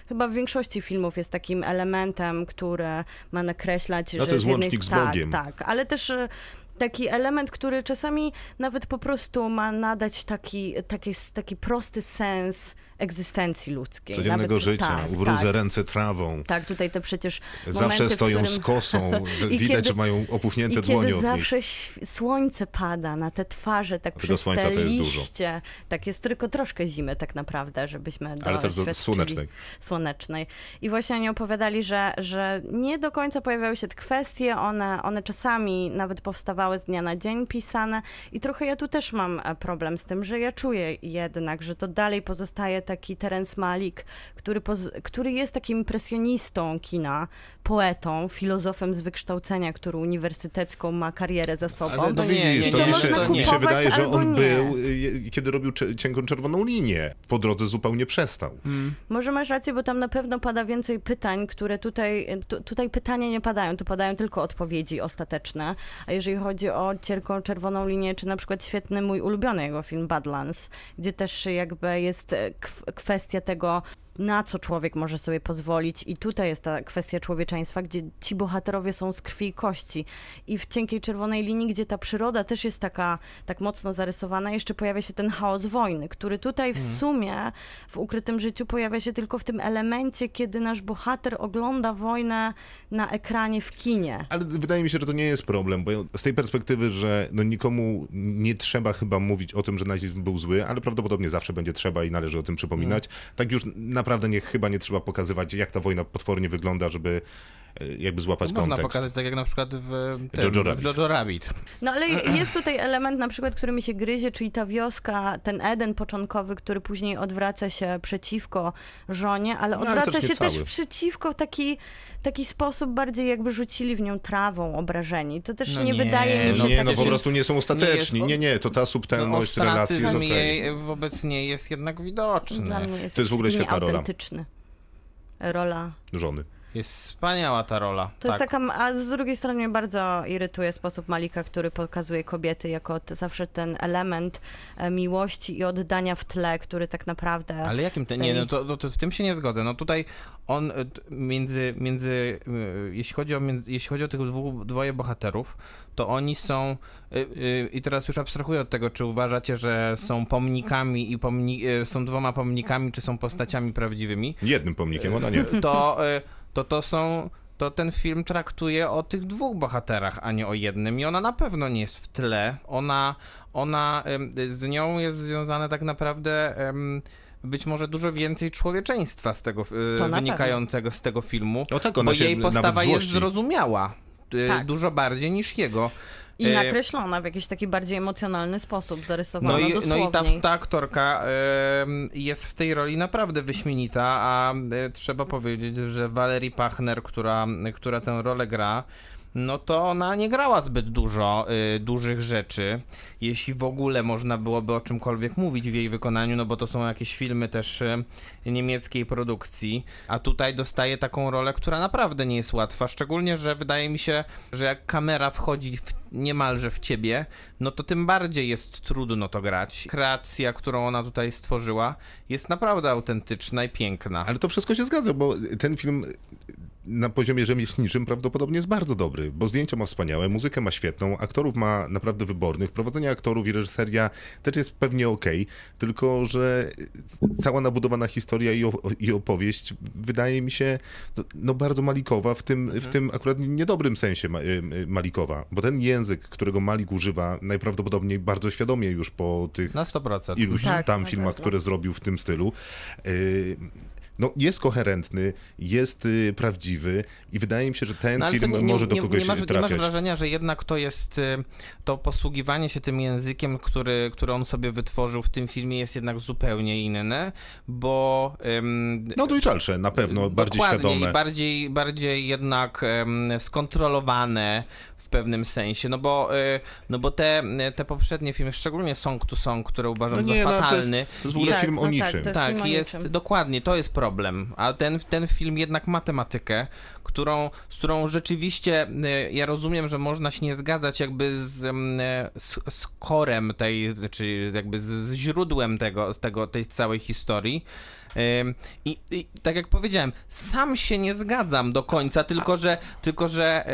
chyba w większości filmów jest takim elementem, który ma nakreślać, No to że jest z jednej łącznik z tak, Bogiem. Tak, ale też e, taki element, który czasami nawet po prostu ma nadać taki, taki, taki prosty sens egzystencji ludzkiej. Codziennego nawet, życia, tak, ubrudzę tak. ręce trawą. Tak, tutaj te przecież Zawsze momenty, stoją którym... z kosą, (laughs) widać, kiedy- że mają opuchnięte I dłonie kiedy zawsze ś- słońce pada na te twarze, tak przez słońca te to jest dużo. liście. Tak, jest tylko troszkę zimy tak naprawdę, żebyśmy Ale też do słonecznej. słonecznej. I właśnie oni opowiadali, że, że nie do końca pojawiały się te kwestie, one, one czasami nawet powstawały z dnia na dzień pisane i trochę ja tu też mam e, problem z tym, że ja czuję jednak, że to dalej pozostaje taki Terence Malik, który, który jest takim impresjonistą kina, poetą, filozofem z wykształcenia, który uniwersytecką ma karierę za sobą. Ale no nie, nie, widzisz, nie, to, nie, mi, to się, można mi się wydaje, że on nie. był, kiedy robił cienką czerwoną linię. Po drodze zupełnie przestał. Może masz rację, bo tam na pewno pada więcej pytań, które tutaj, tu, tutaj pytania nie padają, tu padają tylko odpowiedzi ostateczne. A jeżeli chodzi o cienką czerwoną linię, czy na przykład świetny mój ulubiony jego film Badlands, gdzie też jakby jest e, kwestia tego, na co człowiek może sobie pozwolić. I tutaj jest ta kwestia człowieczeństwa, gdzie ci bohaterowie są z krwi i kości. I w cienkiej czerwonej linii, gdzie ta przyroda też jest taka tak mocno zarysowana, jeszcze pojawia się ten chaos wojny, który tutaj w sumie w ukrytym życiu pojawia się tylko w tym elemencie, kiedy nasz bohater ogląda wojnę na ekranie w kinie. Ale wydaje mi się, że to nie jest problem, bo z tej perspektywy, że no nikomu nie trzeba chyba mówić o tym, że nazizm był zły, ale prawdopodobnie zawsze będzie trzeba i należy o tym przypominać. Tak już naprawdę nie, chyba nie trzeba pokazywać, jak ta wojna potwornie wygląda, żeby jakby złapać Można kontekst. pokazać tak jak na przykład w, tym, Jojo w Rabbit. Jojo Rabbit. No ale (clears throat) jest tutaj element na przykład, który mi się gryzie, czyli ta wioska, ten Eden początkowy, który później odwraca się przeciwko żonie, ale No, ale odwraca też nie się też cały. przeciwko taki, taki sposób bardziej jakby rzucili w nią trawą obrażeni. To też No nie, nie, wydaje mi się no nie, tak, no po prostu nie są ostateczni. nie Nie, jest- nie, to ta No, subtelność relacji jest jej wobec niej jest jednak Dla widoczny. mnie jest, To jest w ogóle świetna rola. Rola Żony. Jest wspaniała ta rola. To jest tak. taka, a z drugiej strony mnie bardzo irytuje sposób Malika, który pokazuje kobiety jako t- zawsze ten element e, miłości i oddania w tle, który tak naprawdę... Ale jakim te, nie, no to, to, to w tym się nie zgodzę. No tutaj on t- między, między y, jeśli chodzi o, między, jeśli chodzi o tych dwóch, dwoje bohaterów, to oni są, y, y, i teraz już abstrahuję od tego, czy uważacie, że są pomnikami i pomni, y, są dwoma pomnikami, czy są postaciami prawdziwymi, Jednym pomnikiem, ona nie. to, y, to to są, to ten film traktuje o tych dwóch bohaterach, a nie o jednym i ona na pewno nie jest w tle. Ona, ona z nią jest związane tak naprawdę być może dużo więcej człowieczeństwa z tego, To na wynikającego z tego filmu, No tak, ona bo się jej postawa jest zrozumiała. y, Tak. Dużo bardziej niż jego. I e, nakreślona w jakiś taki bardziej emocjonalny sposób, zarysowana No i, no dosłownie. i ta, ta aktorka jest w tej roli naprawdę wyśmienita, a e, trzeba powiedzieć, że Valerie Pachner, która, która tę rolę gra, no to ona nie grała zbyt dużo y, dużych rzeczy, jeśli w ogóle można byłoby o czymkolwiek mówić w jej wykonaniu, no bo to są jakieś filmy też y, niemieckiej produkcji, a tutaj dostaje taką rolę, która naprawdę nie jest łatwa, szczególnie, że wydaje mi się, że jak kamera wchodzi w, niemalże w ciebie, no to tym bardziej jest trudno to grać. Kreacja, którą ona tutaj stworzyła, jest naprawdę autentyczna i piękna. Ale to wszystko się zgadza, bo ten film na poziomie rzemieślniczym prawdopodobnie jest bardzo dobry, bo zdjęcia ma wspaniałe, muzykę ma świetną, aktorów ma naprawdę wybornych, prowadzenie aktorów i reżyseria też jest pewnie okej, tylko że cała nabudowana historia i, opowieść wydaje mi się no, no bardzo malikowa, w tym, w tym akurat niedobrym sensie y, y, malikowa, bo ten język, którego Malik używa najprawdopodobniej bardzo świadomie już po tych Na 100%. iluś Tak, tam filmach, które zrobił w tym stylu. No, jest koherentny, jest y, prawdziwy i wydaje mi się, że ten No, film nie, może do nie, kogoś nie masz, nie masz trafiać. wrażenia, że jednak to jest y, to posługiwanie się tym językiem, który, który on sobie wytworzył w tym filmie jest jednak zupełnie inne, bo ym, No dojrzalsze, na pewno, bardziej świadome. bardziej, bardziej jednak em, skontrolowane w pewnym sensie, no bo, y, no bo te, te poprzednie filmy, szczególnie Song to Song, które uważam No nie, za no, to jest- fatalny, To jest w ogóle Tak, film no o tak, niczym. to jest- tak, film o jest, niczym. dokładnie, to jest problem. A ten, ten film jednak ma tematykę, którą, z którą rzeczywiście y, ja rozumiem, że można się nie zgadzać jakby z, mm, z, z korem tej, czy jakby z, z źródłem tego, tego, tej całej historii. I, I tak jak powiedziałem, sam się nie zgadzam do końca, tylko że, tylko że,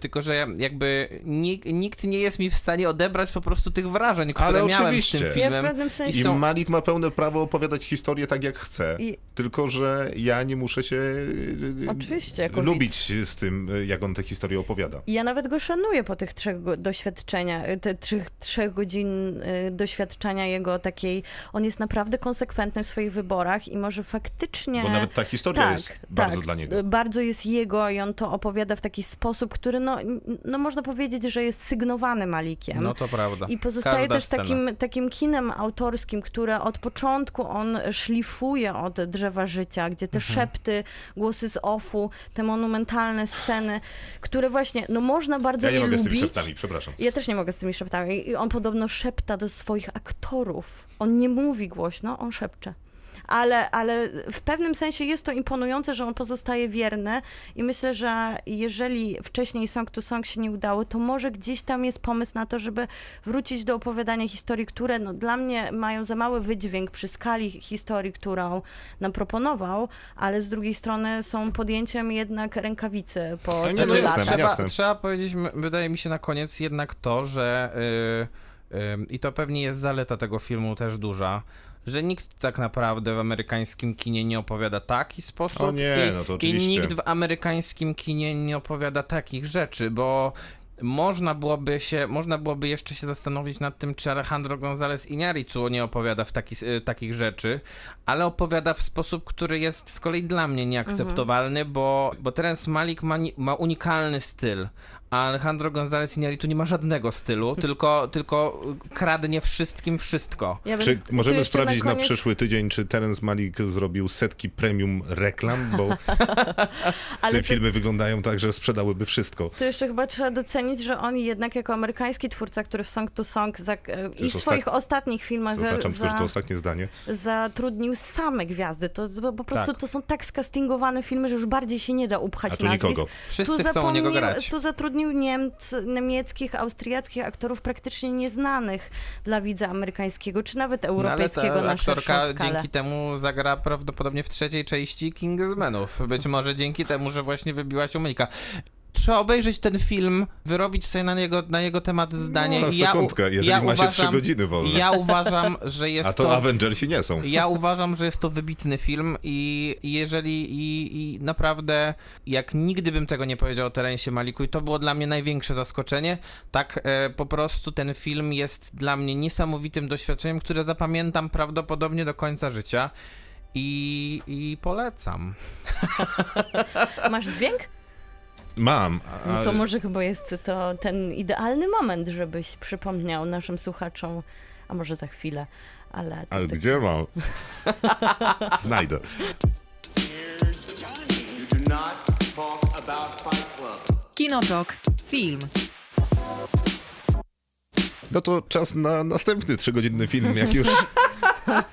tylko że jakby nikt, nikt nie jest mi w stanie odebrać po prostu tych wrażeń, które Ale miałem oczywiście. z tym Ja w filmem. pewnym sensie- I są- Malik ma pełne prawo opowiadać historię tak, jak chce. I- Tylko, że ja nie muszę się y, Oczywiście, lubić z tym, jak on tę historię opowiada. Ja nawet go szanuję po tych trzech go- doświadczenia, y, te trzech, trzech godzin y, doświadczenia jego takiej. On jest naprawdę konsekwentny w swoich wyborach i może faktycznie. Bo nawet ta historia jest bardzo dla niego. Bardzo jest jego i on to opowiada w taki sposób, który, no, no można powiedzieć, że jest sygnowany Malikiem. No to prawda. I pozostaje Każda też scena. takim, takim kinem autorskim, które od początku on szlifuje od drzewa życia, gdzie te Mhm. szepty, głosy z offu, te monumentalne sceny, które właśnie, no można bardzo Ja nie je mogę z lubić. tymi szeptami, przepraszam. Ja też nie mogę z tymi szeptami. I on podobno szepta do swoich aktorów. On nie mówi głośno, on szepcze. Ale, ale w pewnym sensie jest to imponujące, że on pozostaje wierny i myślę, że jeżeli wcześniej Song to Song się nie udało, to może gdzieś tam jest pomysł na to, żeby wrócić do opowiadania historii, które no, dla mnie mają za mały wydźwięk przy skali historii, którą nam proponował, ale z drugiej strony są podjęciem jednak rękawicy po No nie, no jasne, trzeba, jasne. trzeba powiedzieć, wydaje mi się na koniec jednak to, że y, y, i to pewnie jest zaleta tego filmu też duża, że nikt tak naprawdę w amerykańskim kinie nie opowiada taki sposób O nie, i, no to i oczywiście. nikt w amerykańskim kinie nie opowiada takich rzeczy, bo można byłoby się, można byłoby jeszcze się zastanowić nad tym, czy Alejandro González Iñárritu nie opowiada w taki, y, takich rzeczy, ale opowiada w sposób, który jest z kolei dla mnie nieakceptowalny, bo, bo Terence Malik ma, ma unikalny styl, a Alejandro González Iñárritu nie ma żadnego stylu, (laughs) tylko, tylko kradnie wszystkim wszystko. Ja bym- Czy tu możemy sprawdzić na, koniec- przyszły tydzień, czy Terence Malik zrobił setki premium reklam, bo (laughs) te to- filmy wyglądają tak, że sprzedałyby wszystko. To jeszcze chyba trzeba docenić, że on jednak jako amerykański twórca, który w Song to Song za, e, i w swoich ostat- ostatnich filmach za, Zaznaczam tylko, za, to ostatnie zdanie. zatrudnił same gwiazdy. To, to po prostu Tak. to są tak skastingowane filmy, że już bardziej się nie da upchać A tu nazwisk. nikogo. Wszyscy Tu chcą u niego zapomnił- grać. Tu zatrudnił Niemc, niemieckich, austriackich aktorów praktycznie nieznanych dla widza amerykańskiego, czy nawet No, ale europejskiego ta na aktorka dzięki temu zagra prawdopodobnie w trzeciej części Kingsmanów. Być może dzięki temu, że właśnie wybiła się Monika. Trzeba obejrzeć ten film, wyrobić sobie na jego, na jego temat zdanie. No, na I ja, sekundkę, jeżeli ja ma się trzy godziny wolne. Ja uważam, że jest A to Avengersi nie są. ja (laughs) uważam, że jest to wybitny film i i jeżeli i, i naprawdę jak nigdy bym tego nie powiedział o Terensie Maliku i to było dla mnie największe zaskoczenie, tak e, po prostu ten film jest dla mnie niesamowitym doświadczeniem, które zapamiętam prawdopodobnie do końca życia i, i polecam. (laughs) Masz dźwięk? Mam. No to może chyba jest to ten idealny moment, żebyś przypomniał naszym słuchaczom, a może za chwilę, ale... Ale ty- gdzie mam? (laughs) Znajdę. Kinotok. Film. No to czas na następny trzygodzinny film, jak już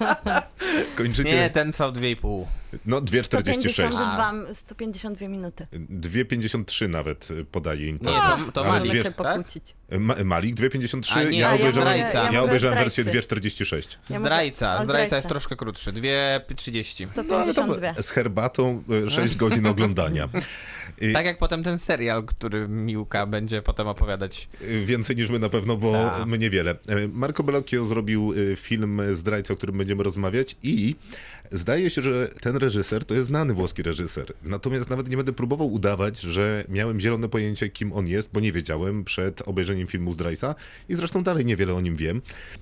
(laughs) kończycie. Nie, ten trwał 2,5. No 2,46. 152, 152 minuty. 2,53 nawet y, podaje Nie, internet. to, to Ale Malik, dwie- się tak? pokłócić. Ma Malik 2,53, A nie, ja, ja obejrzałem, ja, Ja mogę obejrzałem wersję zdrajcy. 2,46. Ja mogę- Zdrajca, zdrajca jest troszkę krótszy, 2,30. No ale to 152. z herbatą 6 godzin oglądania. I (laughs) Tak jak potem ten serial, który Miłka będzie potem opowiadać. y, Więcej niż my na pewno, bo Tak. my niewiele. Y, Marco Bellocchio zrobił y, film Zdrajca, o którym będziemy rozmawiać i zdaje się, że ten reżyser to jest znany włoski reżyser. Natomiast nawet nie będę próbował udawać, że miałem zielone pojęcie, kim on jest, bo nie wiedziałem przed obejrzeniem filmu Zdrajca i zresztą dalej niewiele o nim wiem.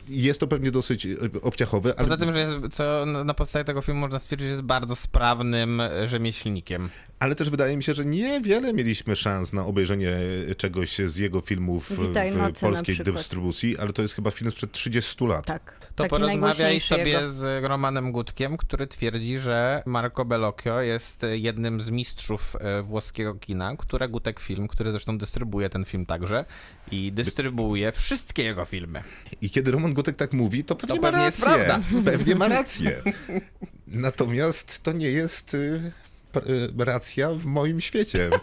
Jest to pewnie dosyć e, obciachowe, ale Poza tym, że jest, co na podstawie tego filmu można stwierdzić, że jest bardzo sprawnym e, rzemieślnikiem. Ale też wydaje mi się, że niewiele mieliśmy szans na obejrzenie czegoś z jego filmów Witaj w polskiej dystrybucji, ale to jest chyba film sprzed 30 lat. Tak. To Taki porozmawiaj sobie jego. z Romanem Gutkiem, który twierdzi, że Marco Bellocchio jest e, jednym z mistrzów e, włoskiego kina, które Gutek Film, który zresztą dystrybuuje ten film także i dystrybuuje wszystkie jego filmy. I kiedy Roman Gutek tak mówi, to pewnie To ma pewnie jest rację. prawda. (laughs) Pewnie ma rację. Natomiast to nie jest y, y, racja w moim świecie. (laughs)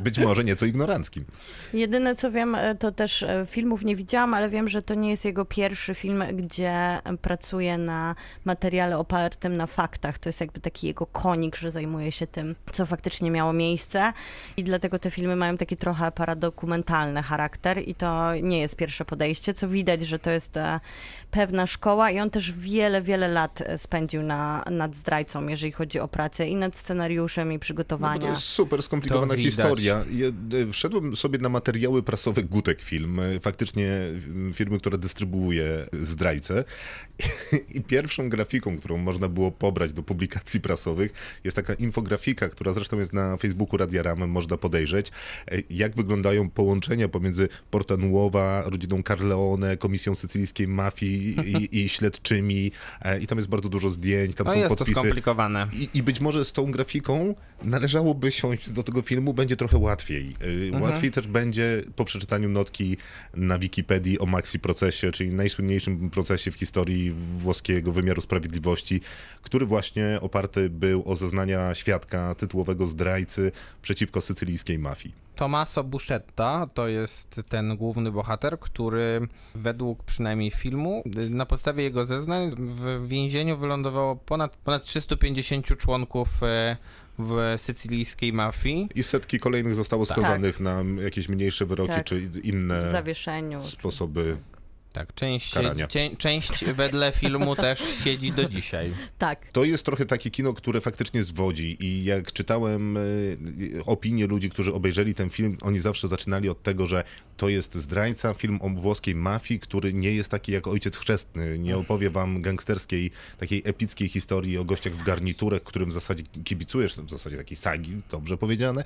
Być może nieco ignoranckim. Jedyne co wiem, e, to też e, filmów nie widziałam, ale wiem, że to nie jest jego pierwszy film, gdzie pracuje na materiale opartym na faktach. To jest jakby taki jego konik, że zajmuje się tym, co faktycznie miało miejsce i dlatego te filmy mają taki trochę paradokumentalny charakter i to nie jest pierwsze podejście, co widać, że to jest e, pewna szkoła i on też wiele, wiele lat spędził na, nad zdrajcą, jeżeli chodzi o pracę i nad scenariuszem i No, bo to przygotowania. jest super skomplikowana To historia. Je- y, Wszedłem sobie na materiały prasowe Gutek Film, y, faktycznie firmy, która dystrybuuje zdrajcę. (laughs) I pierwszą grafiką, którą można było pobrać do publikacji prasowych, jest taka infografika, która zresztą jest na Facebooku Radia Ram, można podejrzeć, y, jak wyglądają połączenia pomiędzy Porta Nuowa, rodziną Carleone, Komisją Sycylijskiej Mafii i, (laughs) i śledczymi. e, I tam jest bardzo dużo zdjęć, tam No są jest to podpisy. skomplikowane. I, I być może z tą grafiką należałoby siąść do tego filmu, będzie trochę łatwiej. Y, Łatwiej też będzie po przeczytaniu notki na Wikipedii o Maxi procesie, czyli najsłynniejszym procesie w historii włoskiego wymiaru sprawiedliwości, który właśnie oparty był o zeznania świadka tytułowego zdrajcy przeciwko sycylijskiej mafii. Tommaso Buscetta to jest ten główny bohater, który według przynajmniej filmu, y, na podstawie jego zeznań w więzieniu wylądowało ponad, ponad 350 członków e, w sycylijskiej mafii. I setki kolejnych zostało skazanych na jakieś mniejsze wyroki Tak. czy W inne zawieszeniu. sposoby. Tak, część, cię, część wedle filmu też siedzi do dzisiaj. Tak. To jest trochę takie kino, które faktycznie zwodzi i jak czytałem e, opinie ludzi, którzy obejrzeli ten film, oni zawsze zaczynali od tego, że to jest zdrajca, film o włoskiej mafii, który nie jest taki jak Ojciec Chrzestny. Nie opowie wam gangsterskiej, takiej epickiej historii o gościach w garniturach, którym w zasadzie kibicujesz, w zasadzie takiej sagi, dobrze powiedziane,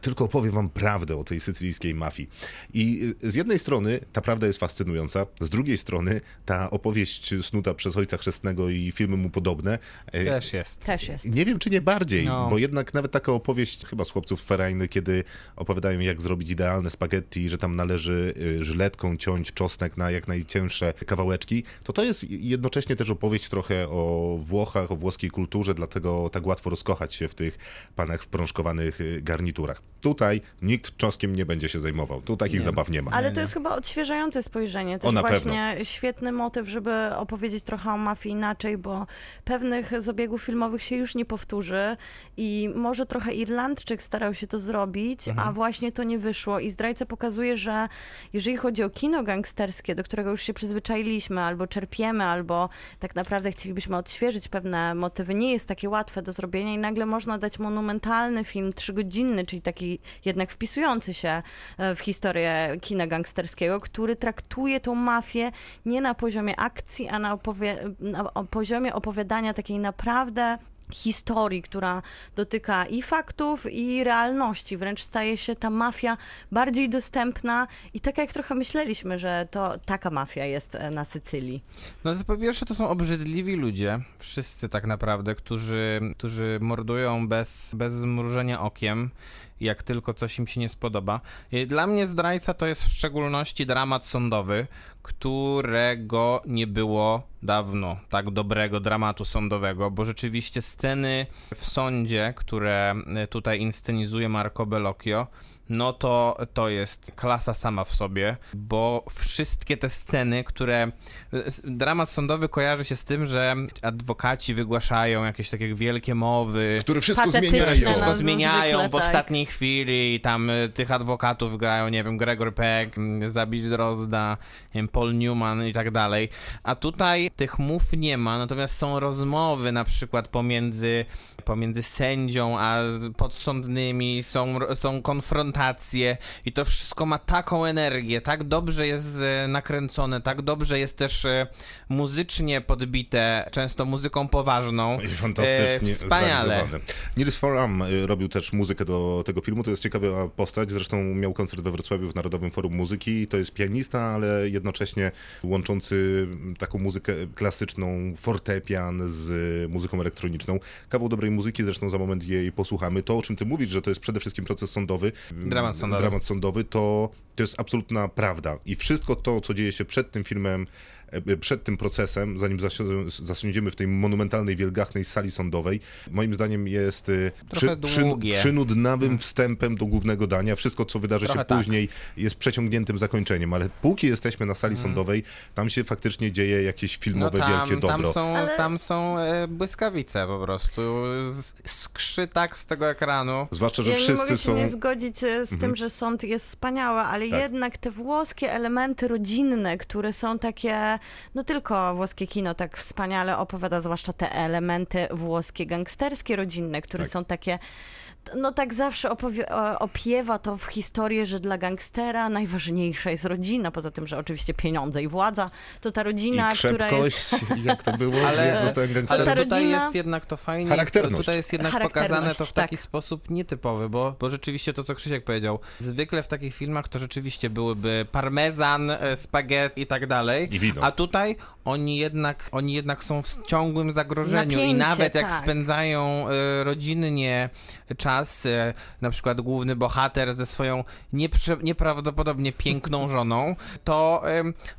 tylko opowie wam prawdę o tej sycylijskiej mafii. I e, z jednej strony ta prawda jest fascynująca, z drugiej strony ta opowieść snuta przez Ojca Chrzestnego i filmy mu podobne e, Też jest. Też jest. nie wiem, czy nie bardziej, No. bo jednak nawet taka opowieść chyba z chłopców Ferajny, kiedy opowiadają, jak zrobić idealne spaghetti, że tam należy y, żyletką ciąć czosnek na jak najcięższe kawałeczki, to to jest jednocześnie też opowieść trochę o Włochach, o włoskiej kulturze, dlatego tak łatwo rozkochać się w tych panach w prążkowanych y, garniturach. Tutaj nikt czosnkiem nie będzie się zajmował, tu takich zabaw nie ma. Ale to jest chyba odświeżające spojrzenie. Też O, na właśnie świetny motyw, żeby opowiedzieć trochę o mafii inaczej, bo pewnych zabiegów filmowych się już nie powtórzy i może trochę Irlandczyk starał się to zrobić, a właśnie to nie wyszło. I zdrajca pokazuje, że jeżeli chodzi o kino gangsterskie, do którego już się przyzwyczailiśmy, albo czerpiemy, albo tak naprawdę chcielibyśmy odświeżyć pewne motywy, nie jest takie łatwe do zrobienia i nagle można dać monumentalny film, trzygodzinny, czyli taki jednak wpisujący się e, w historię kina gangsterskiego, który traktuje tą mafię nie na poziomie akcji, a na, opowie- na poziomie opowiadania takiej naprawdę historii, która dotyka i faktów, i realności. Wręcz staje się ta mafia bardziej dostępna i tak jak trochę myśleliśmy, że to taka mafia jest e, na Sycylii. No to po pierwsze to są obrzydliwi ludzie, wszyscy tak naprawdę, którzy, którzy mordują bez, bez zmrużenia okiem, jak tylko coś im się nie spodoba. I Dla mnie zdrajca to jest w szczególności dramat sądowy, którego nie było dawno, tak dobrego dramatu sądowego, bo rzeczywiście sceny w sądzie, które tutaj inscenizuje Marco Bellocchio, no to to jest klasa sama w sobie, bo wszystkie te sceny, które... Dramat sądowy kojarzy się z tym, że adwokaci wygłaszają jakieś takie wielkie mowy, Które wszystko zmieniają. wszystko zmieniają zwykle w tak. ostatniej chwili i tam y, tych adwokatów grają, nie wiem, Gregor Peck, Zabić Drozda, nie wiem, Paul Newman i tak dalej. A tutaj tych mów nie ma, natomiast są rozmowy na przykład pomiędzy, pomiędzy sędzią a podsądnymi, są, są konfrontacje i to wszystko ma taką energię, tak dobrze jest e, nakręcone, tak dobrze jest też e, muzycznie podbite, często muzyką poważną. I fantastycznie E, Wspaniale. zrealizowane. Nils Foram y, robił też muzykę do tego filmu, to jest ciekawa postać, zresztą miał koncert we Wrocławiu w Narodowym Forum Muzyki, to jest pianista, ale jednocześnie łączący taką muzykę klasyczną, fortepian z muzyką elektroniczną. Kawał dobrej muzyki, zresztą za moment jej posłuchamy. To, o czym ty mówisz, że to jest przede wszystkim proces sądowy, Dramat sądowy. dramat sądowy to, to jest absolutna prawda. I wszystko to, co dzieje się przed tym filmem, przed tym procesem, zanim zasi- zasiądziemy w tej monumentalnej, wielgachnej sali sądowej, moim zdaniem jest e, przy. Mhm. przynudnawym wstępem do głównego dania. Wszystko, co wydarzy Trochę się tak. później, jest przeciągniętym zakończeniem, ale póki jesteśmy na sali sądowej, tam się faktycznie dzieje jakieś Mhm. No filmowe tam, wielkie dobro. tam są, Ale- tam są e, błyskawice po prostu. Z- Skrzy tak z tego ekranu. Zwłaszcza, że Ja nie wszyscy mogę się są... nie zgodzić e, z tym, że sąd jest wspaniały, ale Tak. jednak te włoskie elementy rodzinne, które są takie, no tylko włoskie kino tak wspaniale opowiada, zwłaszcza te elementy włoskie, gangsterskie, rodzinne, które Tak. są takie, no tak zawsze opiewa to w historię, że dla gangstera najważniejsza jest rodzina, poza tym, że oczywiście pieniądze i władza, to ta I rodzina, która jest... jak to było, (laughs) Ale- jak zostałem Ale gangsterem. ta tutaj rodzina- jest jednak to fajnie. Charakterność. Tutaj jest jednak Charakterność, pokazane to w taki tak. sposób nietypowy, bo, bo rzeczywiście to, co Krzysiek powiedział, zwykle w takich filmach to rzeczywiście byłyby parmezan, e, spaghetti i tak dalej. I wino. A tutaj oni jednak, oni jednak są w ciągłym zagrożeniu i Napięcie, nawet jak tak. spędzają e, rodzinnie czas, e, na przykład główny bohater ze swoją nieprawdopodobnie piękną (laughs) żoną, to,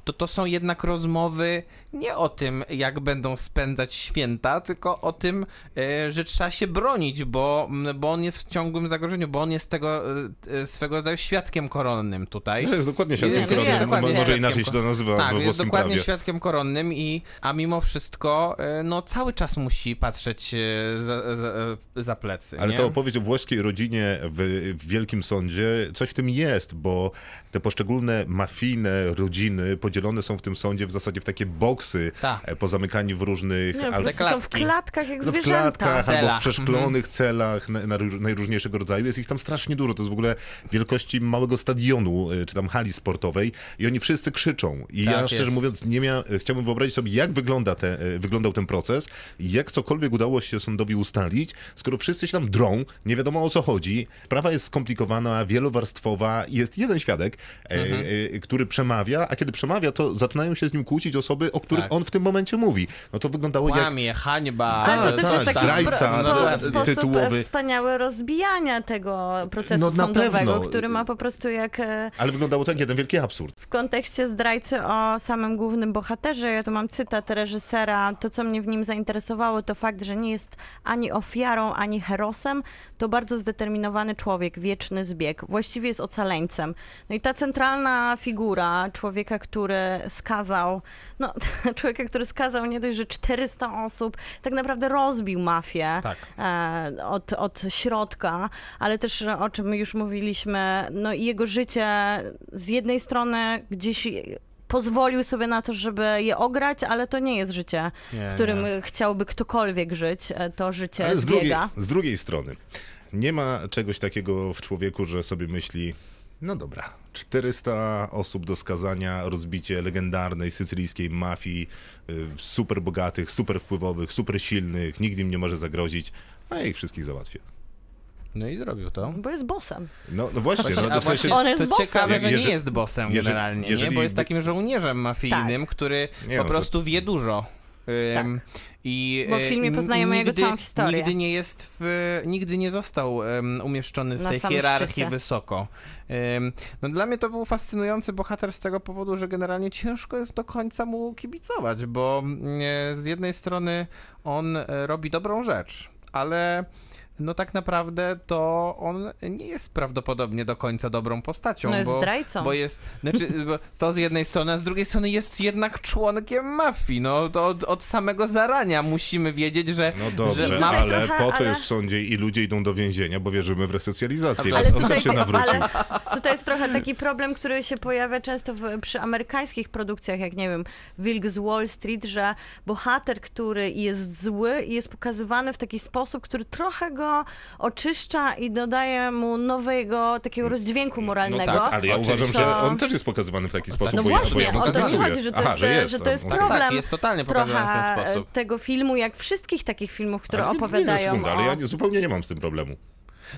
to to są jednak rozmowy nie o tym, jak będą spędzać święta, tylko o tym, e, że trzeba się bronić, bo, bo on jest w ciągłym zagrożeniu, bo on jest tego e, swego rodzaju świadkiem koronnym tutaj. Że jest dokładnie świadkiem Jest- jest koronnym, dokładnie może świadkiem inaczej się to nazywa Tak, jest dokładnie prawie. świadkiem koronnym i a mimo wszystko no cały czas musi patrzeć za, za, za plecy. Ale nie? ta opowieść o włoskiej rodzinie w, w Wielkim Sądzie, coś w tym jest, bo te poszczególne mafijne rodziny podzielone są w tym sądzie w zasadzie w takie boksy, Tak. e, pozamykani w różnych... Nie, albo- są w klatkach jak no, w zwierzęta. klatkach albo w przeszklonych celach na, na, róż- najróżniejszego rodzaju. Jest ich tam strasznie dużo. To jest w ogóle wielkości małego stadionu, y, czy tam hali sportowej i oni wszyscy krzyczą. I Tak ja szczerze jest. mówiąc nie mia... chciałbym wyobrazić sobie, jak wygląda te, y, wyglądał ten proces i jak cokolwiek udało się sądowi ustalić, skoro wszyscy się tam drą, nie wiadomo o co chodzi. Sprawa jest skomplikowana, wielowarstwowa i jest jeden świadek, e, Mhm. e, który przemawia, a kiedy przemawia, to zaczynają się z nim kłócić osoby, o których Tak. on w tym momencie mówi. No to wyglądało jak Kłamie, hańba. Tak, Ale to też tak, jest taki zdrajca, no, tytułowy. wspaniałe rozbijania tego procesu No, sądowego, pewno. który ma po prostu jak e, Ale wyglądało tak jeden wielki absurd. w kontekście zdrajcy o samym głównym bohaterze, ja tu mam cytat reżysera, to co mnie w nim zainteresowało to fakt, że nie jest ani ofiarą, ani herosem, to bardzo zdeterminowany człowiek, wieczny zbieg, właściwie jest ocaleńcem. No i ta centralna figura człowieka, który skazał, no (laughs) człowieka, który skazał nie dość, że 400 osób, tak naprawdę rozbił mafię Tak. e, od, od środka, ale też o czym już mówiliśmy, no i jego życie z jednej strony gdzieś pozwolił sobie na to, żeby je ograć, ale to nie jest życie, Nie, w którym nie. chciałby ktokolwiek żyć, e, to życie Ale z drugiej, z drugiej strony, nie ma czegoś takiego w człowieku, że sobie myśli, no dobra, 400 osób do skazania, rozbicie legendarnej sycylijskiej mafii, y, super bogatych, super wpływowych, super silnych, nikt im nie może zagrozić, a ja ich wszystkich załatwię. No i zrobił to. Bo jest bossem. No, no właśnie, no, to właśnie On jest to bossem. ciekawe, że nie Jeżeli- jest bossem jeżeli- generalnie, jeżeli nie? bo jest takim żołnierzem mafijnym, który Nie, po no to- prostu wie dużo. Ym, I, Bo w e, filmie poznajemy jego całą historię. Nigdy nie jest w, nigdy nie został em, umieszczony w Na tej hierarchii szczycie. wysoko. Em, no dla mnie to był fascynujący bohater z tego powodu, że generalnie ciężko jest do końca mu kibicować, bo e, z jednej strony on e, robi dobrą rzecz, ale no tak naprawdę to on nie jest prawdopodobnie do końca dobrą postacią. No jest bo, zdrajcą. Bo jest, znaczy, bo to z jednej strony, a z drugiej strony jest jednak członkiem mafii. No to od, od samego zarania musimy wiedzieć, że, No dobrze, że ma- ale trochę, po to ale- jest w sądzie i ludzie idą do więzienia, bo wierzymy w resocjalizację, Ale więc on tutaj też się nawrócił. ale tutaj jest trochę taki problem, który się pojawia często w, przy amerykańskich produkcjach, jak nie wiem, Wilk z Wall Street, że bohater, który jest zły i jest pokazywany w taki sposób, który trochę go oczyszcza i dodaje mu nowego takiego rozdźwięku moralnego. tak, Ale ja Oczywiście. uważam, że on też jest pokazywany w taki sposób, No bo ja, bo właśnie, ja o to mi chodzi, że to Aha, jest, że że, jest, to jest no. Tak, problem. tak, jest totalnie pokazywany w ten trochę sposób. tego filmu, jak wszystkich takich filmów, które Ale nie- nie opowiadają na sekundę, o... ale ja nie, zupełnie nie mam z tym problemu.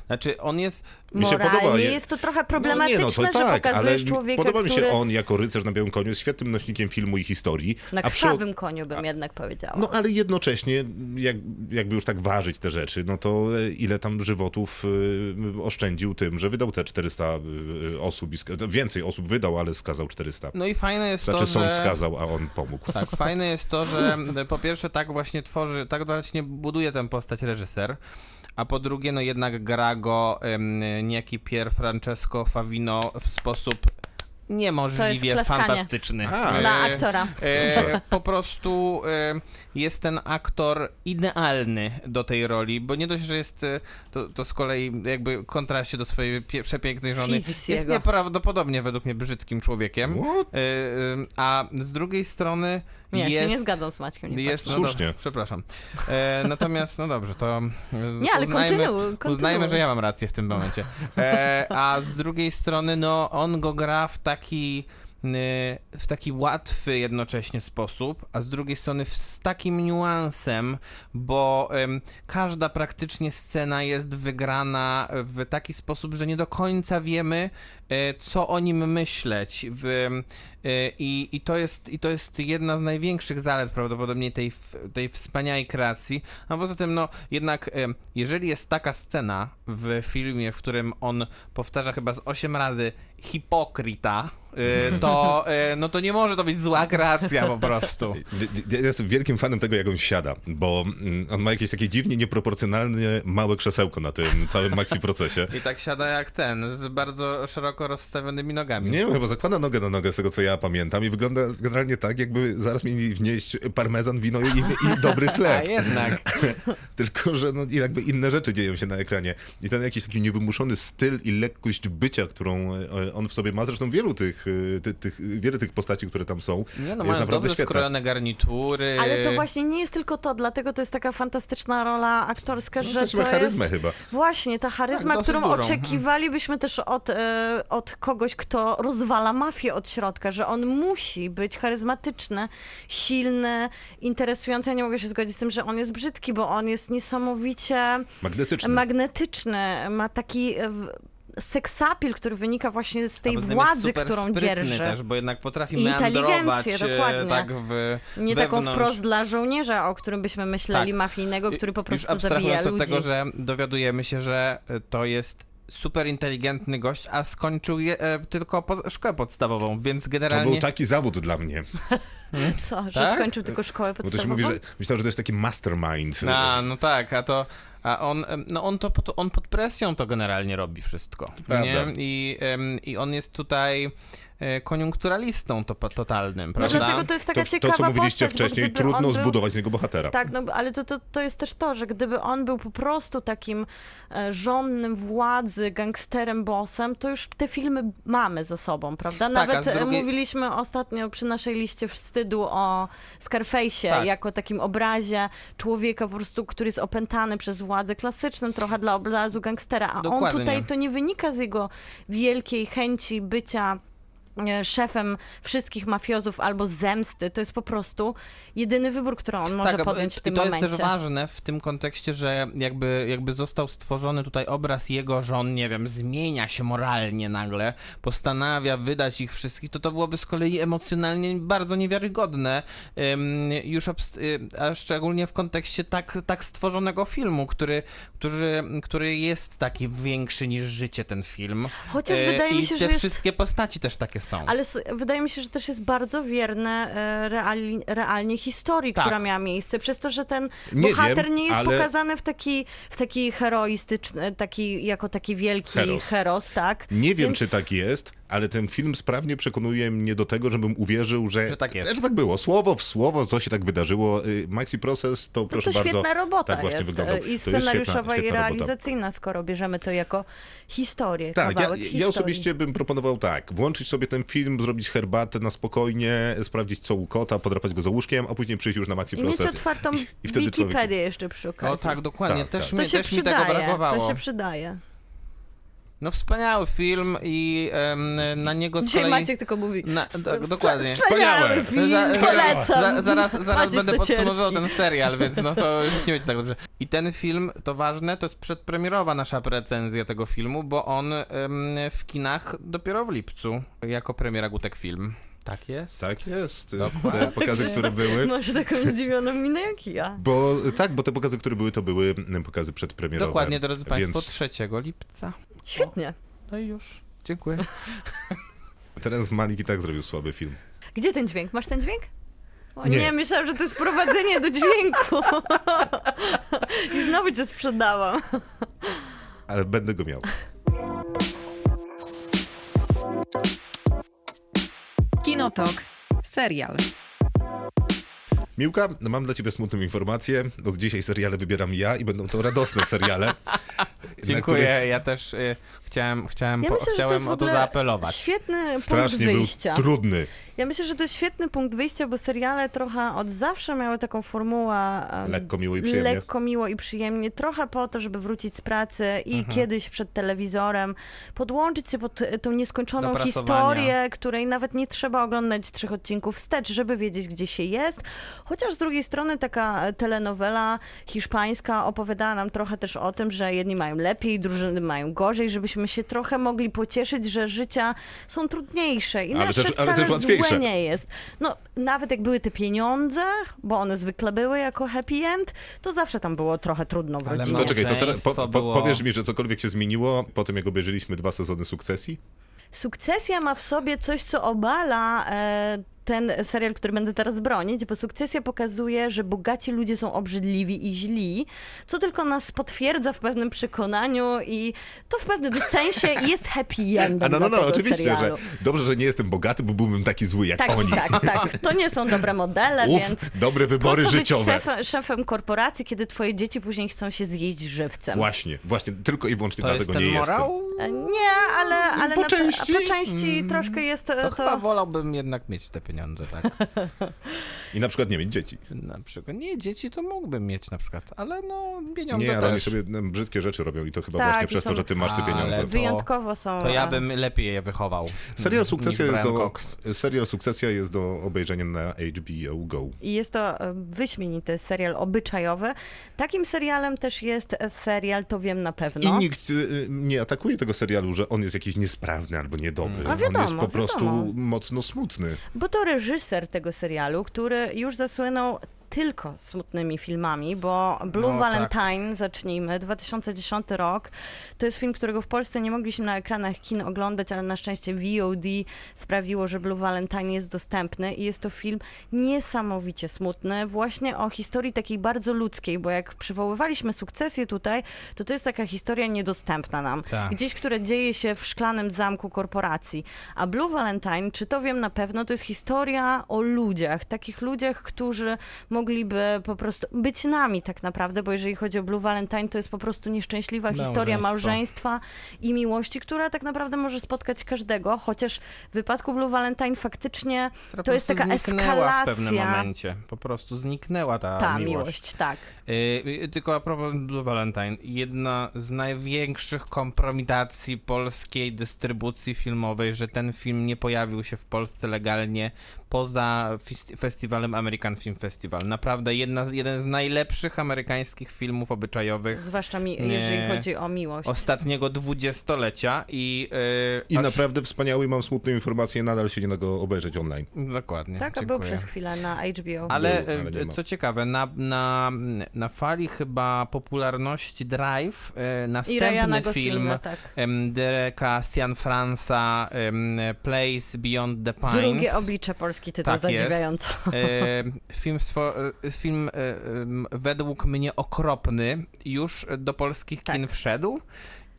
Znaczy, on jest... Mi się Moralnie podoba. je- jest to trochę No problematyczne, nie, no to że tak, ale pokazujesz człowieka, podoba mi się który... on jako rycerz na białym koniu, jest świetnym nośnikiem filmu i historii. Na a przy- krwawym koniu bym jednak powiedziała. No ale jednocześnie, jak, jakby już tak ważyć te rzeczy, no to e, ile tam żywotów y, oszczędził tym, że wydał te 400 y, osób, i sk- więcej osób wydał, ale skazał 400. No i fajne jest Znaczy to, sąd że... skazał, a on pomógł. Tak, fajne jest to, że (laughs) po pierwsze tak właśnie tworzy, tak właśnie buduje tę postać reżyser, a po drugie no jednak gra go um, niejaki Pier Francesco Favino w sposób niemożliwie fantastyczny. A. Dla E, aktora. E, po prostu e, jest ten aktor idealny do tej roli, bo nie dość, że jest e, to, to z kolei jakby w kontraście do swojej pie- przepięknej żony Fizis jest jego. nieprawdopodobnie według mnie brzydkim człowiekiem. E, a z drugiej strony Nie, ja jest... się nie zgadzam z Maćkiem. Nie Jest, no Słusznie. dobrze, przepraszam. E, natomiast, no dobrze, to Nie, ale uznajmy, kontynuuj, kontynuuj. uznajmy, że ja mam rację w tym momencie. E, a z drugiej strony, no, on go gra w taki y, w taki łatwy jednocześnie sposób, a z drugiej strony z takim niuansem, bo każda praktycznie scena jest wygrana w taki sposób, że nie do końca wiemy, e, co o nim myśleć. W, e, i, i, to jest, I to jest jedna z największych zalet prawdopodobnie tej, tej wspaniałej kreacji. A poza tym, no jednak, e, jeżeli jest taka scena w filmie, w którym on powtarza chyba z 8 razy hipokrita, e, to, e, no to nie może to być zła kreacja po prostu. (laughs) Ja jestem wielkim fanem tego, jak on siada, bo mm, on ma jakieś takie dziwnie nieproporcjonalnie małe krzesełko na tym całym maxi procesie. (laughs) I tak siada jak ten, z bardzo szeroko rozstawionymi nogami. Nie wiem, chyba zakłada nogę na nogę z tego, co ja pamiętam i wygląda generalnie tak, jakby zaraz mieli wnieść parmezan, wino i, i dobry (laughs) A chleb. jednak. (laughs) Tylko, że no, jakby inne rzeczy dzieją się na ekranie. I ten jakiś taki niewymuszony styl i lekkość bycia, którą e, on w sobie ma, zresztą wielu tych, e, ty, tych, wiele tych postaci, które tam są, Nie no, jest mają naprawdę dobrze świetne. skrojone garnitury. Ale to właśnie nie jest tylko to, dlatego to jest taka fantastyczna rola aktorska, No, że znaczy ma to charyzmę jest... chyba. Właśnie, ta charyzma, Tak, którą dużą. oczekiwalibyśmy też od, e, od kogoś, kto rozwala mafię od środka, że on musi być charyzmatyczny, silny, interesujący. Ja nie mogę się zgodzić z tym, że on jest brzydki, bo on jest niesamowicie Magnetyczny. magnetyczny, ma taki e, seksapil, który wynika właśnie z tej władzy, super którą sprytny dzierży. też, bo jednak potrafi I meandrować e, dokładnie. tak w Nie taką wewnątrz. wprost dla żołnierza, o którym byśmy myśleli, Tak. mafijnego, który po Już prostu zabija abstrahując od ludzi. tego, że dowiadujemy się, że to jest super inteligentny gość, a skończył je, e, tylko po, szkołę podstawową, więc To generalnie... był taki zawód dla mnie. (laughs) Co, że Tak? skończył tylko szkołę Bo też podstawową? mówi, że myślałem, że to jest taki mastermind. A, no tak, a to... A on, no on to pod, on pod presją to generalnie robi wszystko. Prawda. Nie? I, I on jest tutaj koniunkturalistą to, totalnym, No prawda? dlatego to jest taka To, to, ciekawa co mówiliście postać, wcześniej, trudno on był... zbudować z niego bohatera. Tak, no ale to, to, to jest też to, że gdyby on był po prostu takim e, żonnym władzy, gangsterem, bossem, to już te filmy mamy za sobą, prawda? Tak, Nawet e, drugiej- mówiliśmy ostatnio przy naszej liście wstydu o Scarface'ie, Tak. jako takim obrazie człowieka po prostu, który jest opętany przez władzę, klasycznym trochę dla obrazu gangstera, a on Dokładnie. tutaj to nie wynika z jego wielkiej chęci bycia e, szefem wszystkich mafiozów albo zemsty. To jest po prostu jedyny wybór, który on może tak, podjąć w tym to momencie. jest też ważne w tym kontekście, że jakby, jakby został stworzony tutaj obraz jego, że on, nie wiem, zmienia się moralnie nagle, postanawia wydać ich wszystkich, to to byłoby z kolei emocjonalnie bardzo niewiarygodne, już y, a szczególnie w kontekście tak, tak stworzonego filmu, który, który, który jest taki większy niż życie ten film. Chociaż E, wydaje I mi się, te że jest wszystkie postaci też takie są. Ale wydaje mi się, że też jest bardzo wierne e, reali, realnie historii, Tak. która miała miejsce, przez to, że ten Nie bohater wiem, nie jest ale- pokazany w taki, w taki heroistyczny, taki, jako taki wielki Heros. heros, tak? Nie wiem, Więc- czy tak jest, ale ten film sprawnie przekonuje mnie do tego, żebym uwierzył, że, Że tak jest. Że tak było. Słowo w słowo, co się tak wydarzyło. Y, Maxi Process to No proszę to bardzo. świetna robota tak właśnie jest wyglądał. i To jest scenariuszowa świetna, i świetna robota. realizacyjna, skoro bierzemy to jako historię, Tak, ja, ja osobiście bym proponował tak, włączyć sobie ten film, zrobić herbatę na spokojnie, sprawdzić co u kota, podrapać go za łóżkiem, a później przyjść już na Maxi I mieć Process. otwartą I, (laughs) i wtedy człowiek... Wikipedię jeszcze przy okazji. O tak, dokładnie. Tak, też tak. mi, To się też mi tego przydaje, brakowało. to się przydaje. No wspaniały film i em, na niego z Dzisiaj kolei... Maciek tylko mówi, Na, "S- tak, s- dokładnie. Wspaniały film, Za- polecam. Za, zaraz zaraz Maciek będę podsumowywał ten serial, więc no to już nie będzie tak dobrze. I ten film, to ważne, to jest przedpremierowa nasza recenzja tego filmu, bo on em, w kinach dopiero w lipcu, jako premiera Gutek Film. Tak jest? Tak jest. Te pokazy, które były. (laughs) Masz taką zdziwioną minę jak ja. Bo tak, bo te pokazy, które były, to były mm, pokazy przedpremierowe. Dokładnie, drodzy Państwo, Więc 3 lipca. Świetnie. No i już. Dziękuję. (laughs) Terence Malik i tak zrobił słaby film. Gdzie ten dźwięk? Masz ten dźwięk? O Nie. nie, myślałam, że to jest prowadzenie do dźwięku. (laughs) I znowu cię sprzedałam. Ale będę go miał. Kinotok. Serial. Miłka, mam dla ciebie smutną informację. Od dzisiaj seriale wybieram ja i będą to radosne seriale. Dziękuję, których ja też y, chciałem, chciałem, Ja po, myślę, to chciałem jest w o to zaapelować. Świetny Strasznie punkt był wyjścia. trudny. Ja myślę, że to jest świetny punkt wyjścia, bo seriale trochę od zawsze miały taką formułę Lekko miło i przyjemnie. lekko miło i przyjemnie, trochę po to, żeby wrócić z pracy i Mhm. kiedyś przed telewizorem podłączyć się pod e, tą nieskończoną historię, której nawet nie trzeba oglądać trzech odcinków wstecz, żeby wiedzieć, gdzie się jest. Chociaż z drugiej strony taka telenowela hiszpańska opowiadała nam trochę też o tym, że jedni mają lepiej, drużyny mają gorzej, żebyśmy się trochę mogli pocieszyć, że życia są trudniejsze i Ale nasze też- ale wcale też łatwiejsze. złe nie jest. No, nawet jak były te pieniądze, bo one zwykle były jako happy end, to zawsze tam było trochę trudno w Ale rodzinie. To czekaj, to teraz po, po, było- powiesz mi, że cokolwiek się zmieniło po tym, jak obejrzeliśmy dwa sezony sukcesji? Sukcesja ma w sobie coś, co obala e, ten serial, który będę teraz bronić, bo sukcesja pokazuje, że bogaci ludzie są obrzydliwi i źli, co tylko nas potwierdza w pewnym przekonaniu i to w pewnym sensie jest happy endem A no, no, no, oczywiście, serialu. że dobrze, że nie jestem bogaty, bo byłbym taki zły jak Tak, oni. tak, tak. To nie są dobre modele, Uf, więc dobre wybory po co życiowe. być szefem, szefem korporacji, kiedy twoje dzieci później chcą się zjeść żywcem? Właśnie, właśnie, tylko i wyłącznie To jest dlatego ten nie morał? E, Nie, ale, ale Po na, części. po części troszkę jest e, To, to... chyba wolałbym jednak mieć te pieniądze, tak? I na przykład nie mieć dzieci. Na przykład. Nie, dzieci to mógłbym mieć na przykład, ale no pieniądze Nie, ale oni też. sobie no, brzydkie rzeczy robią i to chyba Tak, właśnie i przez to, są- że ty masz te Ale pieniądze. to- Wyjątkowo są... To ja e, bym lepiej je wychował. Serial niż Sukcesja, jest Brian do, Cox. serial Sukcesja jest do obejrzenia na HBO Go. I jest to e, wyśmienity serial obyczajowy. Takim serialem też jest e, serial To Wiem na pewno. I nikt y, nie atakuje tego serialu, że on jest jakiś niesprawny albo niedobry. Mm. A on jest wiadomo, po prostu wiadomo. mocno smutny. Bo to reżyser tego serialu, który już zasłynął tylko smutnymi filmami, bo Blue No, tak. Valentine, zacznijmy, 2010 rok, to jest film, którego w Polsce nie mogliśmy na ekranach kin oglądać, ale na szczęście VOD sprawiło, że Blue Valentine jest dostępny i jest to film niesamowicie smutny, właśnie o historii takiej bardzo ludzkiej, bo jak przywoływaliśmy sukcesję tutaj, to to jest taka historia niedostępna nam. Tak. Gdzieś, które dzieje się w szklanym zamku korporacji. A Blue Valentine, czy to wiem na pewno, to jest historia o ludziach, takich ludziach, którzy mogliby po prostu być nami tak naprawdę, bo jeżeli chodzi o Blue Valentine, to jest po prostu nieszczęśliwa historia małżeństwa i miłości, która tak naprawdę może spotkać każdego, chociaż w wypadku Blue Valentine faktycznie Która to jest taka zniknęła w pewnym eskalacja. momencie. Po prostu zniknęła ta, Ta miłość. miłość, tak. Yy, tylko a propos Blue Valentine, jedna z największych kompromitacji polskiej dystrybucji filmowej, że ten film nie pojawił się w Polsce legalnie poza festiwalem American Film Festival. Naprawdę jedna, z- jeden z najlepszych amerykańskich filmów obyczajowych Zwłaszcza mi, Nie. jeżeli chodzi o miłość. ostatniego dwudziestolecia i... Yy, I aż- naprawdę wspaniały i mam smutną informację, nadal się nie da go obejrzeć online. Dokładnie, Tak, a był dziękuję. przez chwilę na HBO. Ale, Był, ale ma. co ciekawe, na, na, na fali chyba popularności Drive e, Ryana następny film tak. Dereka Cianfranca em, Place Beyond the Pines. Drugie oblicze polski tytuł, Tak jest. zadziwiająco. E, film, swo, e, film e, według mnie okropny już do polskich Tak. kin wszedł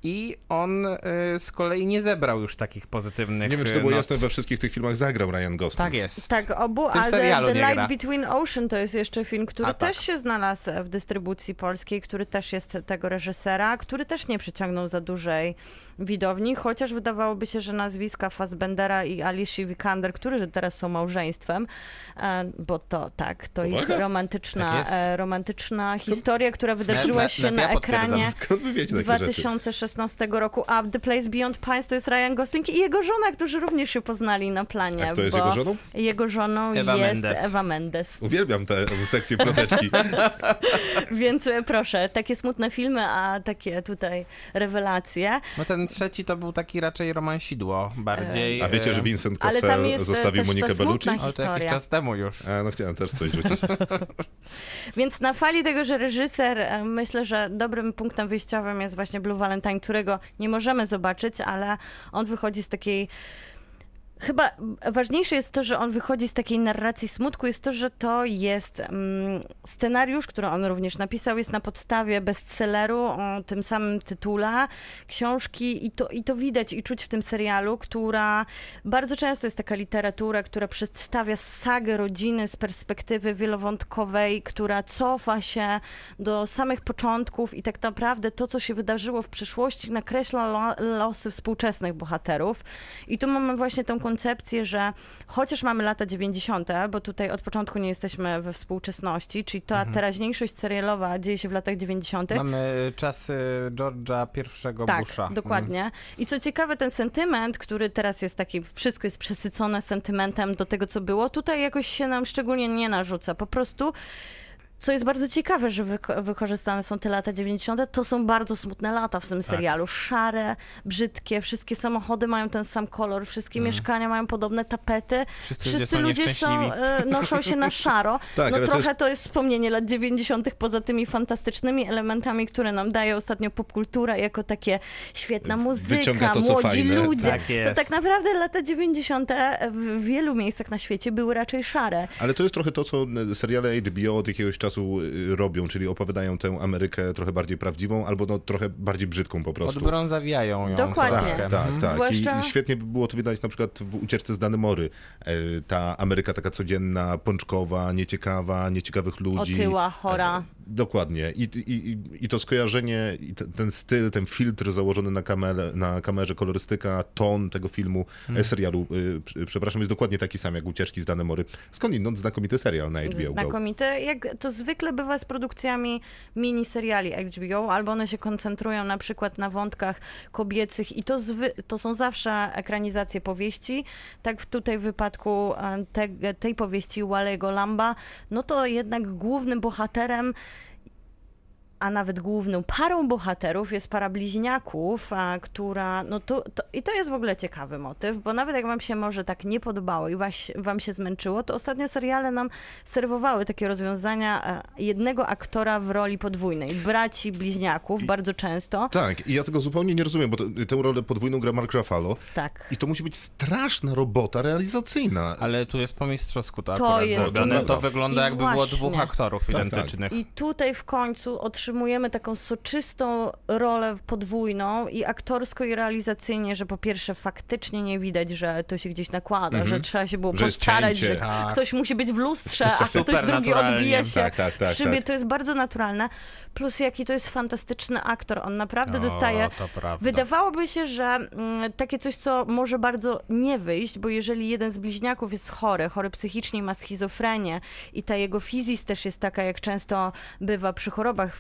i on e, z kolei nie zebrał już takich pozytywnych Nie wiem, czy to e, było not. jasne, we wszystkich tych filmach zagrał Ryan Gosling. Tak jest. Tak, obu, a The, The Light gra. Between Ocean to jest jeszcze film, który A, tak. też się znalazł w dystrybucji polskiej, który też jest tego reżysera, który też nie przyciągnął za dużej widowni, chociaż wydawałoby się, że nazwiska Fassbendera i Alicia Vikander, którzy teraz są małżeństwem, e, bo to tak, to ich Uwaga. romantyczna, Tak e, romantyczna historia, która wydarzyła się na- ekranie Skąd wy wiecie takie rzeczy? 2016 roku, a The Place Beyond Pines to jest Ryan Gosling i jego żona, którzy również się poznali na planie. A kto jest bo jego żoną? Jego żoną Ewa jest Mendes. Ewa Mendes. Uwielbiam tę sekcję (laughs) ploteczki. Więc e, proszę, takie smutne filmy, a takie tutaj rewelacje. No ten trzeci to był taki raczej romansidło bardziej. A wiecie, e, że Vincent Cassel e, zostawił Monikę Bellucci? Ale to jakiś czas temu już. A, no chciałem też coś rzucić. (laughs) Więc na fali tego, że reżyser, e, myślę, że dobrym punktem wyjściowym jest właśnie Blue Valentine, którego nie możemy zobaczyć, ale on wychodzi z takiej. Chyba ważniejsze jest to, że on wychodzi z takiej narracji smutku, jest to, że to jest mm, scenariusz, który on również napisał, jest na podstawie bestselleru o tym samym tytule książki i to, i to widać i czuć w tym serialu, która bardzo często jest taka literatura, która przedstawia sagę rodziny z perspektywy wielowątkowej, która cofa się do samych początków i tak naprawdę to, co się wydarzyło w przeszłości, nakreśla lo, losy współczesnych bohaterów. I tu mamy właśnie tę koncepcję, że chociaż mamy lata 90., bo tutaj od początku nie jesteśmy we współczesności, czyli ta teraźniejszość serialowa dzieje się w latach 90. Mamy czasy George'a I Tak, Busha. dokładnie. I co ciekawe, ten sentyment, który teraz jest taki, wszystko jest przesycone sentymentem do tego, co było, tutaj jakoś się nam szczególnie nie narzuca. Po prostu. Co jest bardzo ciekawe, że wyko- wykorzystane są te lata 90., to są bardzo smutne lata w Tak. tym serialu. Szare, brzydkie, wszystkie samochody mają ten sam kolor, wszystkie mieszkania mają podobne tapety. Mm. Wszyscy ludzie są ludzie są, e, noszą się na (laughs) szaro. Tak, no ale to trochę jest- to jest wspomnienie lat 90., poza tymi fantastycznymi elementami, które nam daje ostatnio popkultura, jako takie świetna muzyka, to, młodzi fajne. ludzie. Tak to tak naprawdę lata 90. w wielu miejscach na świecie były raczej szare. Ale to jest trochę to, co seriale HBO od jakiegoś czasu y, robią, czyli opowiadają tę Amerykę trochę bardziej prawdziwą, albo no trochę bardziej brzydką po prostu. Odbrązawiają ją Dokładnie. Tak, tak, Mhm. tak. Zwłaszcza- I świetnie by było to widać na przykład w ucieczce z Danemory. E, Ta Ameryka taka codzienna, pączkowa, nieciekawa, nieciekawych ludzi. Otyła, chora. Dokładnie. I, i, i, to skojarzenie, i te, ten styl, ten filtr założony na, kamerę, na kamerze, kolorystyka, ton tego filmu, Hmm. serialu, y, pr- przepraszam, jest dokładnie taki sam jak Ucieczki z Danemory. Skądinąd znakomity serial na HBO Go. Znakomite. Jak to zwykle bywa z produkcjami miniseriali HBO, albo one się koncentrują na przykład na wątkach kobiecych i to, zwy, to są zawsze ekranizacje powieści. Tak w tutaj w wypadku e, te, tej powieści Walego Lamba, no to jednak głównym bohaterem a nawet główną parą bohaterów jest para bliźniaków, a, która, no to, to, i to jest w ogóle ciekawy motyw, bo nawet jak wam się może tak nie podobało i was, wam się zmęczyło, to ostatnio seriale nam serwowały takie rozwiązania e, jednego aktora w roli podwójnej, braci bliźniaków bardzo często, Tak, i ja tego zupełnie nie rozumiem, bo to, tę rolę podwójną gra Mark Ruffalo tak. i to musi być straszna robota realizacyjna. Ale tu jest po mistrzowsku to To akurat jest- zrobione. To wygląda I jakby było właśnie. dwóch aktorów tak. identycznych. I tutaj w końcu otrzymujemy taką soczystą rolę podwójną i aktorsko i realizacyjnie, że po pierwsze faktycznie nie widać, że to się gdzieś nakłada, że trzeba się było Mhm. Że postarać, że Tak. ktoś musi być w lustrze, a ktoś drugi odbija się Tak, tak, tak, w szybie. tak. To jest bardzo naturalne. Plus jaki to jest fantastyczny aktor. On naprawdę O, dostaje... Wydawałoby się, że mm, takie coś, co może bardzo nie wyjść, bo jeżeli jeden z bliźniaków jest chory, chory psychicznie, ma schizofrenię i ta jego fizis też jest taka, jak często bywa przy chorobach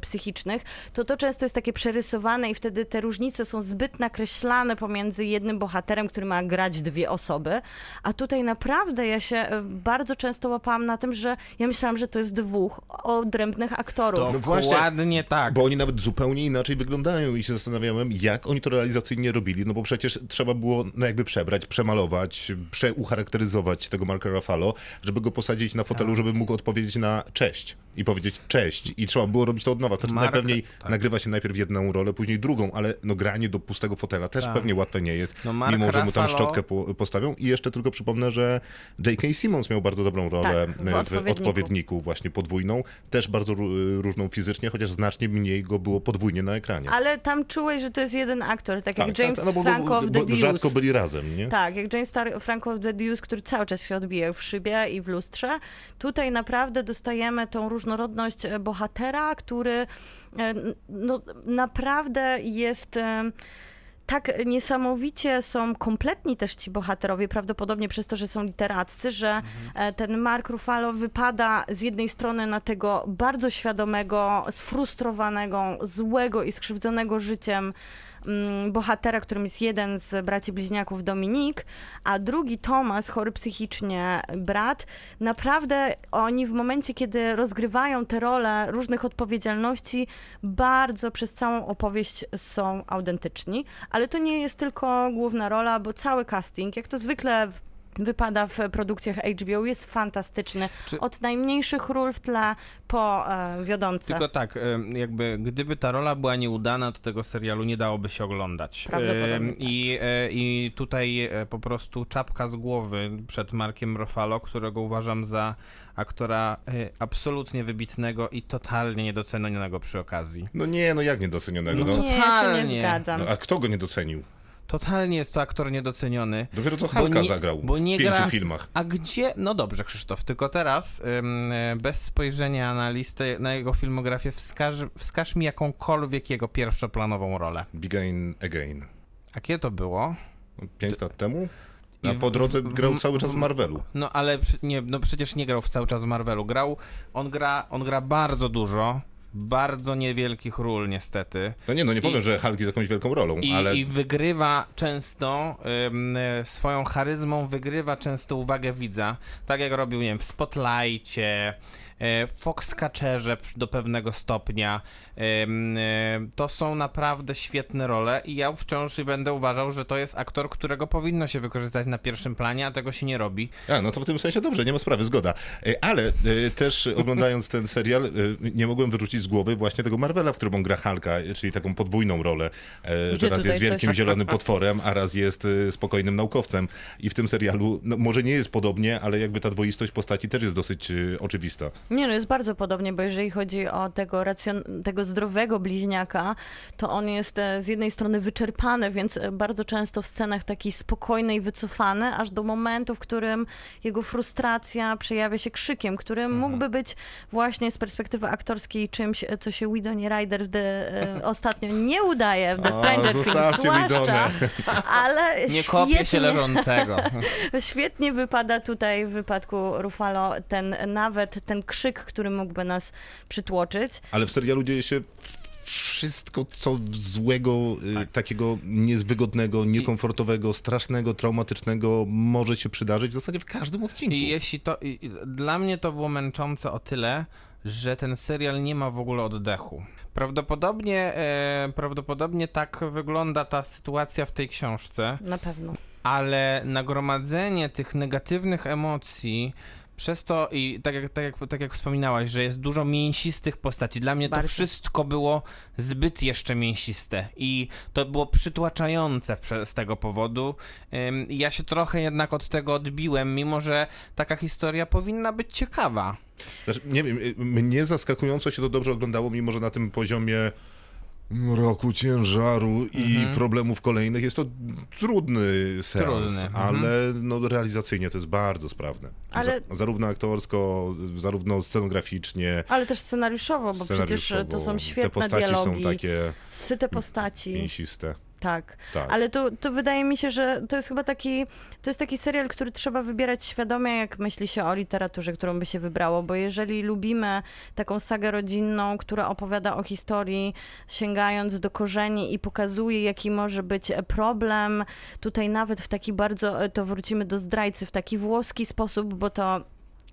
psychicznych, to to często jest takie przerysowane i wtedy te różnice są zbyt nakreślane pomiędzy jednym bohaterem, który ma grać dwie osoby, a tutaj naprawdę ja się e, bardzo często łapałam na tym, że ja myślałam, że to jest dwóch odrębnych aktorów. To No właśnie, Dokładnie tak. Bo oni nawet zupełnie inaczej wyglądają i się zastanawiałem, jak oni to realizacyjnie robili, no bo przecież trzeba było no jakby przebrać, przemalować, przeucharakteryzować tego Marka Ruffalo, żeby go posadzić na Tak. fotelu, żeby mógł odpowiedzieć na cześć i powiedzieć cześć. I trzeba było robić to od nowa. Znaczy Mark- najpewniej tak. nagrywa się najpierw jedną rolę, później drugą, ale no granie do pustego fotela też Tak. pewnie łatwe nie jest, No Mark mimo że mu tam Ruffalo- szczotkę po, postawią. I jeszcze tylko przypomnę, że J.K. Simmons miał bardzo dobrą rolę Tak, w e, w Odpowiedniku. odpowiedniku, właśnie podwójną, też bardzo ró- różną fizycznie, chociaż znacznie mniej go było podwójnie na ekranie. Ale tam czułeś, że to jest jeden aktor, tak jak James no bo- Franco w The bo Deuce. rzadko byli razem, nie? Tak, jak James Star- Franco w The Deuce, który cały czas się odbija w szybie i w lustrze. Tutaj naprawdę dostajemy tą różnorodność e, bohatera, który e, no, naprawdę jest... e, Tak niesamowicie są kompletni też ci bohaterowie, prawdopodobnie przez to, że są literaccy, że e, ten Mark Ruffalo wypada z jednej strony na tego bardzo świadomego, sfrustrowanego, złego i skrzywdzonego życiem bohatera, którym jest jeden z braci bliźniaków Dominik, a drugi Tomas, chory psychicznie brat. Naprawdę oni w momencie, kiedy rozgrywają te role różnych odpowiedzialności, bardzo przez całą opowieść są autentyczni. Ale to nie jest tylko główna rola, bo cały casting, jak to zwykle w wypada w produkcjach HBO, jest fantastyczny. Czy- Od najmniejszych ról w tle po e, wiodące. Tylko tak, em, jakby gdyby ta rola była nieudana, to tego serialu nie dałoby się oglądać. Prawdopodobnie Em, tak. I, e, I tutaj e, po prostu czapka z głowy przed Markiem Ruffalo, którego uważam za aktora e, absolutnie wybitnego i totalnie niedocenionego przy okazji. No nie, no jak niedocenionego? No No, nie, ja się totalnie. nie zgadzam. no, a kto go nie docenił? Totalnie jest to aktor niedoceniony. Dopiero co Halka nie- zagrał bo nie w pięciu gra- filmach. A gdzie? No dobrze, Krzysztof, tylko teraz ym, e, bez spojrzenia na listę, na jego filmografię, wskaż, wskaż mi jakąkolwiek jego pierwszoplanową rolę. Begin Again. A kiedy to było? Pięć lat temu? A po drodze grał cały czas w- Marvelu. No ale nie, no przecież nie grał w cały czas w Marvelu. Grał, on gra, on gra bardzo dużo, bardzo niewielkich ról niestety. No nie, no nie I- powiem, że Hulk jest jakąś wielką rolą, I, ale I wygrywa często, ym, swoją charyzmą wygrywa często uwagę widza, tak jak robił, nie wiem, w Spotlightie, Foxcatcherze do pewnego stopnia. E, To są naprawdę świetne role i ja wciąż będę uważał, że to jest aktor, którego powinno się wykorzystać na pierwszym planie, a tego się nie robi. A, no to w tym sensie dobrze, nie ma sprawy, zgoda. E, Ale e, też oglądając ten serial, e, nie mogłem wyrzucić z głowy właśnie tego Marvela, w którym on gra Hulka, e, czyli taką podwójną rolę, e, Gdzie że raz jest wielkim zielonym potworem, a raz jest e, spokojnym naukowcem. I w tym serialu, no, może nie jest podobnie, ale jakby ta dwoistość postaci też jest dosyć e, oczywista. Nie, no jest bardzo podobnie, bo jeżeli chodzi o tego, racjon- tego zdrowego bliźniaka, to on jest e, z jednej strony wyczerpany, więc e, bardzo często w scenach taki spokojny i wycofany, aż do momentu, w którym jego frustracja przejawia się krzykiem, który Mhm. mógłby być właśnie z perspektywy aktorskiej czymś, e, co się Widoni Rider w The, e, ostatnio nie udaje w The Stranger Things, zwłaszcza, ale (laughs) Nie kopie się leżącego. (laughs) Świetnie wypada tutaj w wypadku Rufalo ten nawet ten krzyk, który mógłby nas przytłoczyć. Ale w serialu dzieje się wszystko, co złego, y, takiego niezwygodnego, niekomfortowego, strasznego, traumatycznego może się przydarzyć w zasadzie w każdym odcinku. I jeśli to. I- dla mnie to było męczące o tyle, że ten serial nie ma w ogóle oddechu. Prawdopodobnie, e, prawdopodobnie tak wygląda ta sytuacja w tej książce, Na pewno. ale nagromadzenie tych negatywnych emocji. Przez to i tak jak, tak, jak, tak jak wspominałaś, że jest dużo mięsistych postaci. Dla mnie to Bardzo. wszystko było zbyt jeszcze mięsiste i to było przytłaczające z tego powodu. Ym, Ja się trochę jednak od tego odbiłem, mimo że taka historia powinna być ciekawa. Znaczy, nie wiem, y, mnie zaskakująco się to dobrze oglądało, mimo że na tym poziomie roku ciężaru i Mhm. problemów kolejnych jest to trudny seans, Trudny, mhm. ale no, realizacyjnie to jest bardzo sprawne. Ale- Za, zarówno aktorsko, zarówno scenograficznie, Ale też scenariuszowo, bo przecież to scenariuszowo. są świetne Te postaci dialogi, są takie syte postaci. mięsiste. Tak. Tak. Ale to, to wydaje mi się, że to jest chyba taki, to jest taki serial, który trzeba wybierać świadomie, jak myśli się o literaturze, którą by się wybrało, bo jeżeli lubimy taką sagę rodzinną, która opowiada o historii, sięgając do korzeni i pokazuje, jaki może być problem, tutaj nawet w taki bardzo, to wrócimy do zdrajcy, w taki włoski sposób, bo to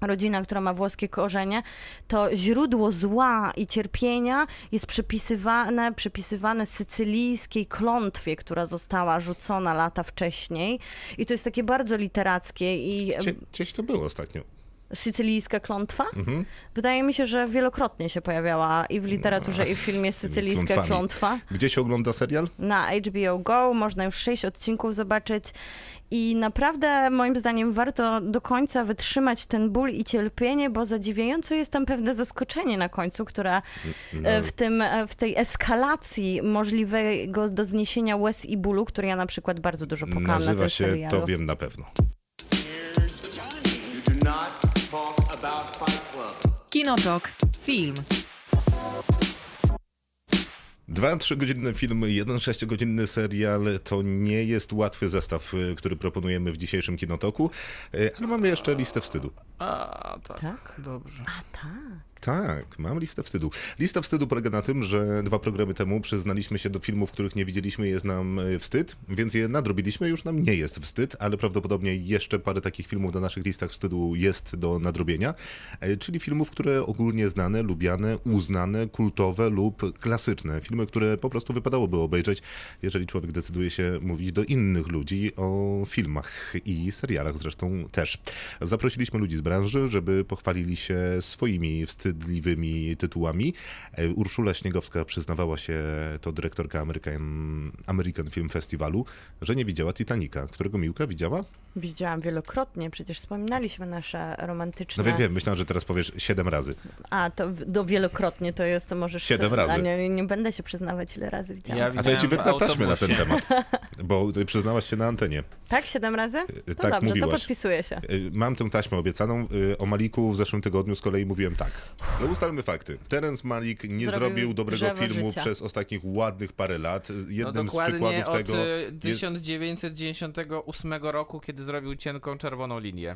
rodzina, która ma włoskie korzenie, to źródło zła i cierpienia jest przypisywane, przypisywane sycylijskiej klątwie, która została rzucona lata wcześniej. I to jest takie bardzo literackie i Gdzie, gdzieś to było ostatnio. sycylijska klątwa. Mhm. Wydaje mi się, że wielokrotnie się pojawiała i w literaturze, i w filmie sycylijska klątwami. klątwa. Gdzie się ogląda serial? Na HBO Go można już sześć odcinków zobaczyć i naprawdę moim zdaniem warto do końca wytrzymać ten ból i cierpienie, bo zadziwiająco jest tam pewne zaskoczenie na końcu, które No, e, w, tym, e, w tej eskalacji możliwego do zniesienia łez i bólu, który ja na przykład bardzo dużo pokałam na nazywa tym się serialu. To wiem na pewno. Kinotok. Film. Dwa trzygodzinne filmy, jeden sześciogodzinny serial to nie jest łatwy zestaw, y, który proponujemy w dzisiejszym Kinotoku, y, ale mamy jeszcze listę wstydu. A, tak. Tak? Dobrze. A tak. Tak, mam listę wstydu. Lista wstydu polega na tym, że dwa programy temu przyznaliśmy się do filmów, których nie widzieliśmy, jest nam y, wstyd, więc je nadrobiliśmy, już nam nie jest wstyd, ale prawdopodobnie jeszcze parę takich filmów na naszych listach wstydu jest do nadrobienia, e, czyli filmów, które ogólnie znane, lubiane, uznane, kultowe lub klasyczne. Filmy, które po prostu wypadałoby obejrzeć, jeżeli człowiek decyduje się mówić do innych ludzi o filmach i serialach zresztą też. Zaprosiliśmy ludzi z branży, żeby pochwalili się swoimi wstydliwymi tytułami. E, Urszula Śniegowska przyznawała się, to dyrektorka American, American Film Festivalu, że nie widziała Titanica, którego Miłka widziała? Widziałam wielokrotnie, przecież wspominaliśmy nasze romantyczne... No wiem, wiem, myślałem, że teraz powiesz siedem razy. A, to do wielokrotnie to jest, to możesz... Siedem razy. A nie, nie będę się przyznawać, ile razy widziałam. Ja A to ja ci wytnę taśmę na ten temat, (laughs) bo przyznałaś się na antenie. Tak, siedem razy? To tak dobrze, mówiłaś. to podpisuję się. Y, Mam tę taśmę obiecaną. Y, O Maliku w zeszłym tygodniu z kolei mówiłem tak. No ustalmy fakty. Terence Malik nie Zrobił zrobił dobrego filmu życia. przez ostatnich ładnych parę lat. No Jednym z dokładnie przykładów od tego jest 1998 roku, kiedy zrobił cienką czerwoną linię.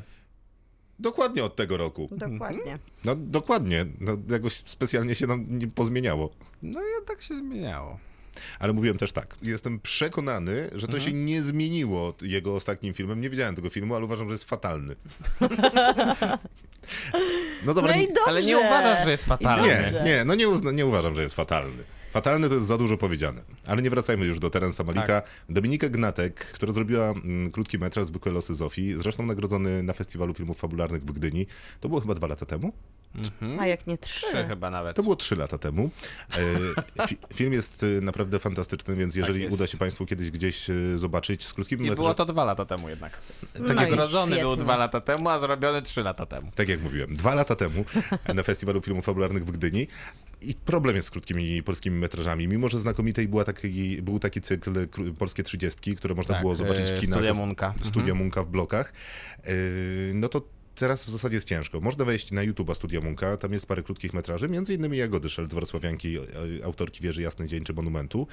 dokładnie od tego roku. Dokładnie. No dokładnie. No, jakoś specjalnie się nam nie pozmieniało. No i tak się zmieniało. Ale mówiłem też tak. Jestem przekonany, że to się nie zmieniło jego ostatnim filmem. Nie widziałem tego filmu, ale uważam, że jest fatalny. (laughs) No dobra, No i dobrze. Ale nie uważasz, że jest fatalny. Nie, nie, no nie, uzna, nie uważam, że jest fatalny. Fatalny to jest za dużo powiedziane. Ale nie wracajmy już do Terensa Malika. Tak. Dominika Gnatek, która zrobiła mm, krótki metraż Zwykłe losy Zofii, zresztą nagrodzony na Festiwalu Filmów Fabularnych w Gdyni. To było chyba dwa lata temu? A jak nie trzy? Trzy chyba nawet. To było trzy lata temu. E, fi, (laughs) film jest e, naprawdę fantastyczny, więc jeżeli jest. uda się Państwu kiedyś gdzieś e, zobaczyć z krótkimi Nie metrażami... było to dwa lata temu jednak. No Tak i jak urodzony był dwa lata temu, a zrobiony trzy lata temu. tak jak mówiłem, dwa lata temu na Festiwalu Filmów Fabularnych w Gdyni. I problem jest z krótkimi polskimi metrażami. Mimo, że znakomitej była taki, był taki cykl Polskie Trzydziestki, które można Tak, było zobaczyć e, w kinach. Studia Munka. Studia Munka w blokach. Yy, No to teraz w zasadzie jest ciężko. Można wejść na YouTube'a Studia Munka, tam jest parę krótkich metraży, między innymi Jagody Szelc, Wrocławianki, e, autorki Wieży Jasny Dzień czy Monumentu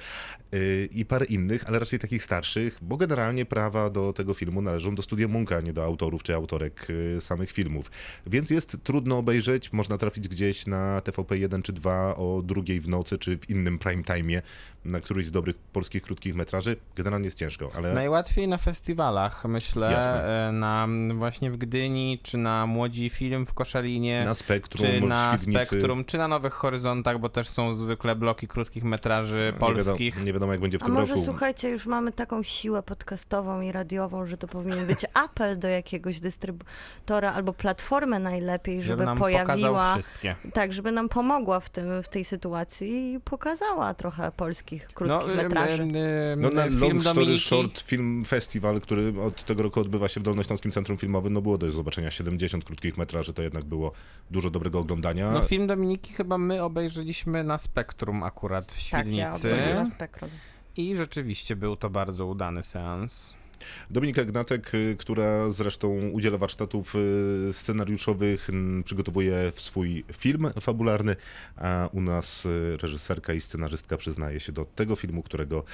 yy, i parę innych, ale raczej takich starszych, bo generalnie prawa do tego filmu należą do Studia Munka, a nie do autorów czy autorek yy, samych filmów. Więc jest trudno obejrzeć, można trafić gdzieś na TVP1 czy 2 o drugiej w nocy, czy w innym prime time'ie, na któryś z dobrych polskich krótkich metraży. Generalnie jest ciężko, ale... Najłatwiej na festiwalach, myślę, Jasne. e, na właśnie w Gdyni, czy na Młodzi Film w Koszalinie, Na Spektrum, czy na Świdnicy. Spektrum, czy na Nowych Horyzontach, bo też są zwykle bloki krótkich metraży Nie polskich. wiadomo, nie wiadomo, jak będzie w A tym może roku. słuchajcie, już mamy taką siłę podcastową i radiową, że to powinien być (laughs) apel do jakiegoś dystrybutora albo platformy najlepiej, żeby, żeby nam pojawiła. Tak, żeby nam pomogła w, tym, w tej sytuacji i pokazała trochę polskich krótkich em, metraży. No na film Long Story Dominiki, Short Film Festival, który od tego roku odbywa się w Dolnośląskim Centrum Filmowym, no było do zobaczenia 70 krótkich metraży, to jednak było dużo dobrego oglądania. No film Dominiki chyba my obejrzeliśmy na Spektrum akurat w tak, ja Świdnicy obejrzałam Spektrum. i rzeczywiście był to bardzo udany seans. Dominika Gnatek, y, która zresztą udziela warsztatów y, scenariuszowych, przygotowuje swój film fabularny, a u nas y, reżyserka i scenarzystka przyznaje się do tego filmu, którego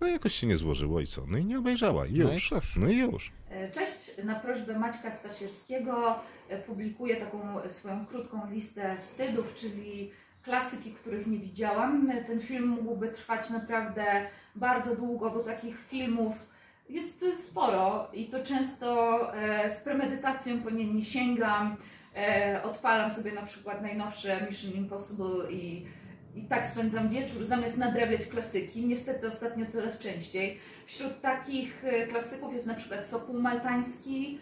no jakoś się nie złożyło i co? No i nie obejrzała. I No i już. No i już. E, Cześć, na prośbę Maćka Stasierskiego e, publikuję taką swoją krótką listę wstydów, czyli klasyki, których nie widziałam. E, Ten film mógłby trwać naprawdę bardzo długo, bo takich filmów jest sporo i to często e, z premedytacją po nie nie sięgam. E, Odpalam sobie na przykład najnowsze Mission Impossible i, i tak spędzam wieczór, zamiast nadrabiać klasyki. Niestety ostatnio coraz częściej. Wśród takich e, klasyków jest na przykład Sokół Maltański,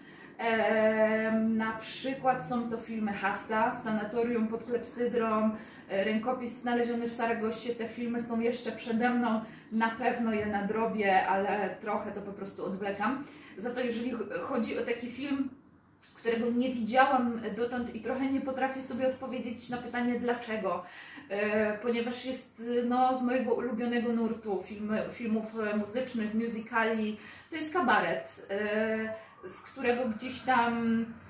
na przykład są to filmy Hasa, Sanatorium pod klepsydrą, Rękopis znaleziony w Saragosie. Te filmy są jeszcze przede mną, na pewno je nadrobię, ale trochę to po prostu odwlekam. Za to jeżeli ch- chodzi o taki film, którego nie widziałam dotąd i trochę nie potrafię sobie odpowiedzieć na pytanie dlaczego. E, ponieważ jest e, no, z mojego ulubionego nurtu filmy, filmów e, muzycznych, musicali, to jest kabaret, e, z którego gdzieś tam e,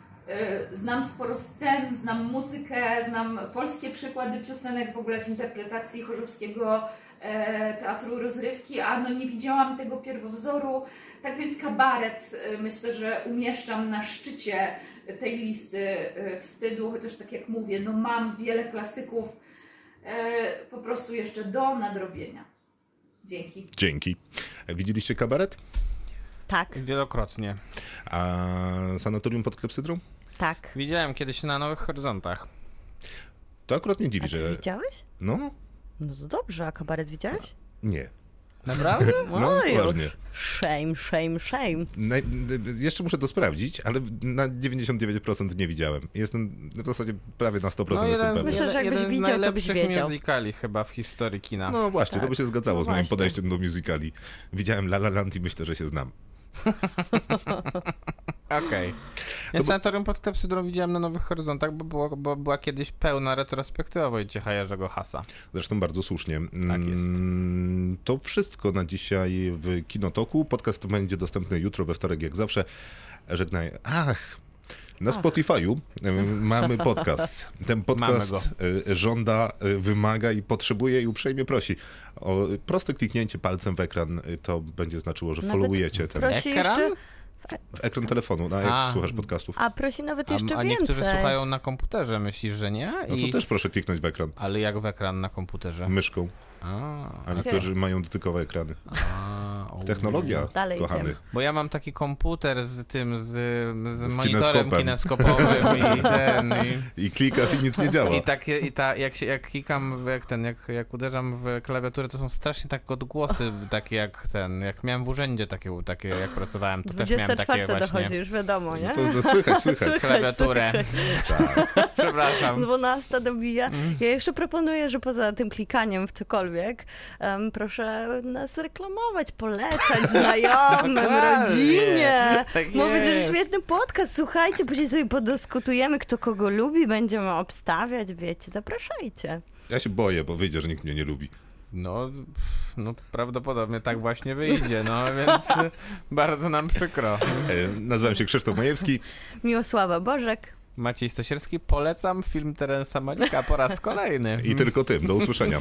znam sporo scen, znam muzykę, znam polskie przykłady piosenek w ogóle w interpretacji chorzowskiego e, teatru rozrywki, a no nie widziałam tego pierwowzoru, tak więc kabaret e, myślę, że umieszczam na szczycie tej listy e, wstydu, chociaż tak jak mówię, no mam wiele klasyków e, po prostu jeszcze do nadrobienia. Dzięki. Dzięki. Widzieliście kabaret? Tak, Wielokrotnie. A sanatorium pod klepsydrą? Tak. Widziałem kiedyś na Nowych Horyzontach. To akurat mnie dziwi, A ty że. widziałeś? No, No to dobrze, a kabaret widziałeś? nie. Naprawdę? (laughs) No, już. poważnie. Shame, shame, shame. Naj... Jeszcze muszę to sprawdzić, ale na 99% nie widziałem. Jestem w zasadzie prawie na 100% No, jestem jeden, z- pewny. Myślę, że jeden, jakbyś jeden z widział, to byś najlepszych wiedział. musicali chyba w historii kina. No właśnie, to Tak. by się zgadzało No z moim właśnie. podejściem do musicali. Widziałem La La Land i myślę, że się znam. (laughs) Okej. Ja To bo- Sanatorium pod Klepsydrą widziałem na Nowych Horyzontach, bo, było, bo była kiedyś pełna retrospektywa Wojciecha Jerzego Hasa. Zresztą bardzo słusznie. Tak jest. Mm, To wszystko na dzisiaj w Kinotoku. Podcast będzie dostępny jutro we wtorek, jak zawsze. Żegnaj. Ach! Na Spotify'u mamy podcast. Ten podcast y, żąda, y, wymaga i potrzebuje i uprzejmie prosi o proste kliknięcie palcem w ekran. y, To będzie znaczyło, że Nawet followujecie ten prosi Ekran? jeszcze, w ekran telefonu, na jak A. słuchasz podcastów. a prosi nawet A, jeszcze a więcej. niektórzy słuchają na komputerze, myślisz, że nie? No I... to też proszę kliknąć w ekran Ale jak w ekran na komputerze? myszką, A, a niektórzy mają dotykowe ekrany. a, o. Technologia, Dalej kochany. idziemy. Bo ja mam taki komputer z tym, z, z, Z monitorem kineskopem. kineskopowym i (laughs) ten... I... I klikasz i nic nie działa. I takie, i ta, jak się, jak klikam, jak ten, jak, jak uderzam w klawiaturę, to są strasznie takie odgłosy, takie jak ten, jak miałem w urzędzie takie, takie jak pracowałem, to też miałem takie 24 właśnie dochodzi, już wiadomo, nie? To, to słychać, słychać. klawiaturę. Tak. (laughs) Przepraszam. 12 dobija. Mm. Ja jeszcze proponuję, że poza tym klikaniem w cokolwiek, em, proszę nas reklamować, polecać znajomym, (laughs) rodzinie. Tak Mówić, że jest. świetny podcast, słuchajcie, później sobie podyskutujemy, kto kogo lubi, będziemy obstawiać, wiecie, zapraszajcie. Ja się boję, bo wyjdzie, że nikt mnie nie lubi. No, no prawdopodobnie tak właśnie wyjdzie, no (laughs) więc bardzo nam przykro. E, Nazywam się Krzysztof Majewski. Miłosława Bożek. Maciej Stasierski, polecam film Terensa Malika po raz kolejny. I tylko tym. Do usłyszenia.